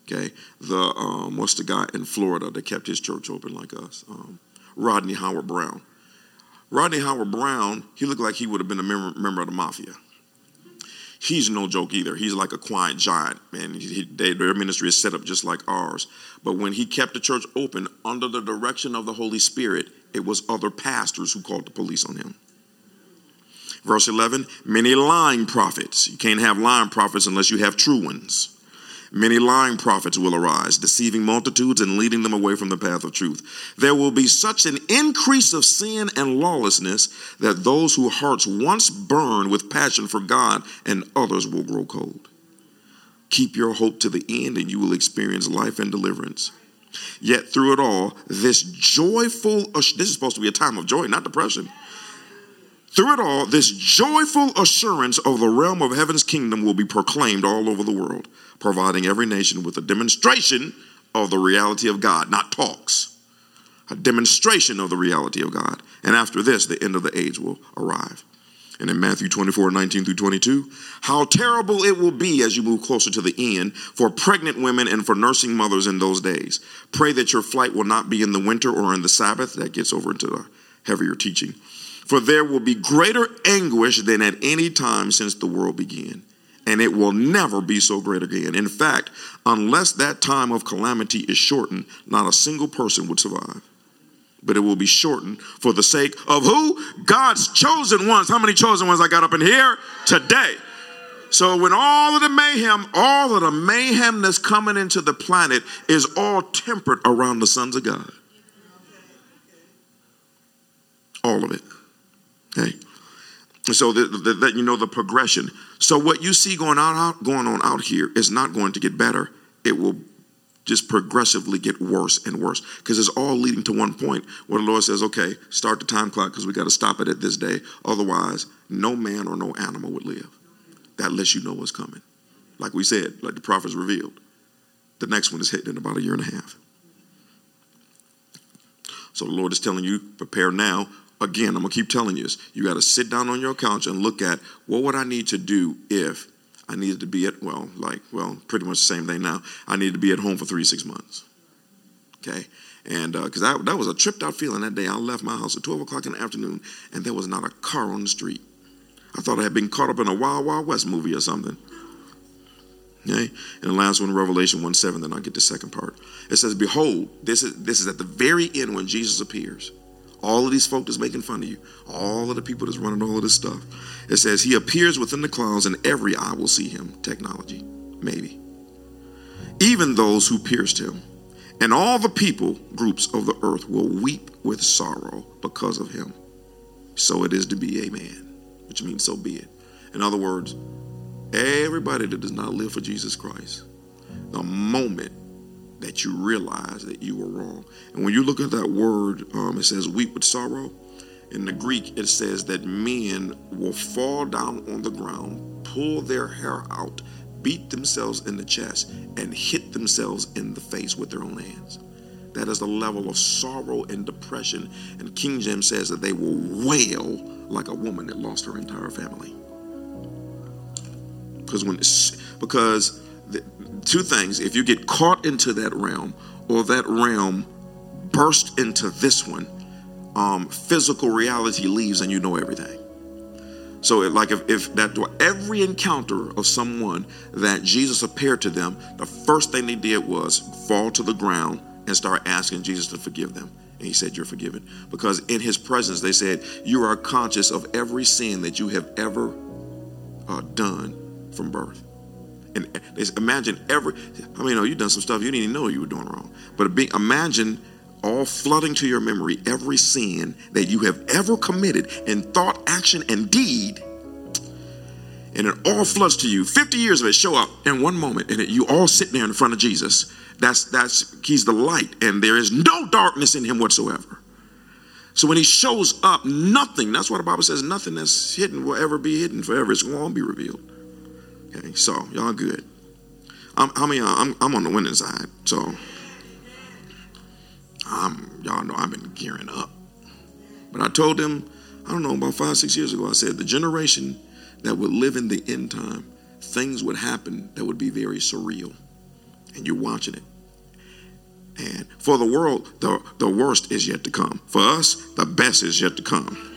Okay, the um, what's the guy in Florida that kept his church open like us? Um, Rodney Howard-Browne. Rodney Howard-Browne, he looked like he would have been a member, member of the mafia he's no joke either. He's like a quiet giant, man. He, they, their ministry is set up just like ours. But when he kept the church open under the direction of the Holy Spirit, it was other pastors who called the police on him. Verse 11 many lying prophets. You can't have lying prophets unless you have true ones. Many lying prophets will arise, deceiving multitudes and leading them away from the path of truth. There will be such an increase of sin and lawlessness that those whose hearts once burned with passion for God and others will grow cold. Keep your hope to the end, and you will experience life and deliverance. Yet through it all, this joyful, this is supposed to be a time of joy, not depression. Through it all, this joyful assurance of the realm of heaven's kingdom will be proclaimed all over the world, providing every nation with a demonstration of the reality of God, not talks, a demonstration of the reality of God. And after this, the end of the age will arrive. And in Matthew 24, 19 through 22, how terrible it will be as you move closer to the end for pregnant women and for nursing mothers in those days. Pray that your flight will not be in the winter or in the Sabbath. That gets over into the heavier teaching. For there will be greater anguish than at any time since the world began. And it will never be so great again. In fact, unless that time of calamity is shortened, not a single person would survive but it will be shortened for the sake of who? God's chosen ones. How many chosen ones I got up in here today? So when all of the mayhem, all of the mayhem that's coming into the planet is all tempered around the sons of God. All of it. Okay. So that, that you know the progression. So what you see going out, going on out here is not going to get better. It will just progressively get worse and worse because it's all leading to one point where the Lord says, okay, start the time clock because we got to stop it at this day. Otherwise, no man or no animal would live. That lets you know what's coming. Like we said, like the prophets revealed. The next one is hitting in about a year and a half. So the Lord is telling you, prepare now. Again, I'm to keep telling you this. You got to sit down on your couch and look at what would I need to do if I needed to be at, well, like, well, pretty much the same thing now. I needed to be at home for three, six months. Okay? And because uh, that was a tripped out feeling that day. I left my house at 12 o'clock in the afternoon and there was not a car on the street. I thought I had been caught up in a Wild Wild West movie or something. Okay? And the last one, Revelation 1 7, then I'll get the second part. It says, Behold, this is, this is at the very end when Jesus appears. All of these folk that's making fun of you, all of the people that's running all of this stuff. It says, He appears within the clouds, and every eye will see him. Technology, maybe. Even those who pierced him. And all the people groups of the earth will weep with sorrow because of him. So it is to be, amen. Which means so be it. In other words, everybody that does not live for Jesus Christ, the moment that you realize that you were wrong. And when you look at that word, um, it says weep with sorrow. In the Greek, it says that men will fall down on the ground, pull their hair out, beat themselves in the chest, and hit themselves in the face with their own hands. That is the level of sorrow and depression. And King James says that they will wail like a woman that lost her entire family. Because when it's because two things if you get caught into that realm or that realm burst into this one um, physical reality leaves and you know everything. So, like if, if that every encounter of someone that Jesus appeared to them, the first thing they did was fall to the ground and start asking Jesus to forgive them. And he said, You're forgiven. Because in his presence, they said, You are conscious of every sin that you have ever uh, done from birth. And imagine every, I mean, you know, you've done some stuff you didn't even know you were doing wrong. But be, imagine all flooding to your memory every sin that you have ever committed in thought, action, and deed. And it all floods to you. 50 years of it show up in one moment, and it, you all sit there in front of Jesus. That's that's he's the light, and there is no darkness in him whatsoever. So when he shows up, nothing, that's why the Bible says nothing that's hidden will ever be hidden forever. It's going to be revealed. Okay, so y'all good. I'm, I mean, uh, I'm, I'm on the winning side, so I'm, y'all know I've been gearing up. But I told them, I don't know, about five, six years ago, I said the generation that would live in the end time, things would happen that would be very surreal. And you're watching it. And for the world, the, the worst is yet to come. For us, the best is yet to come.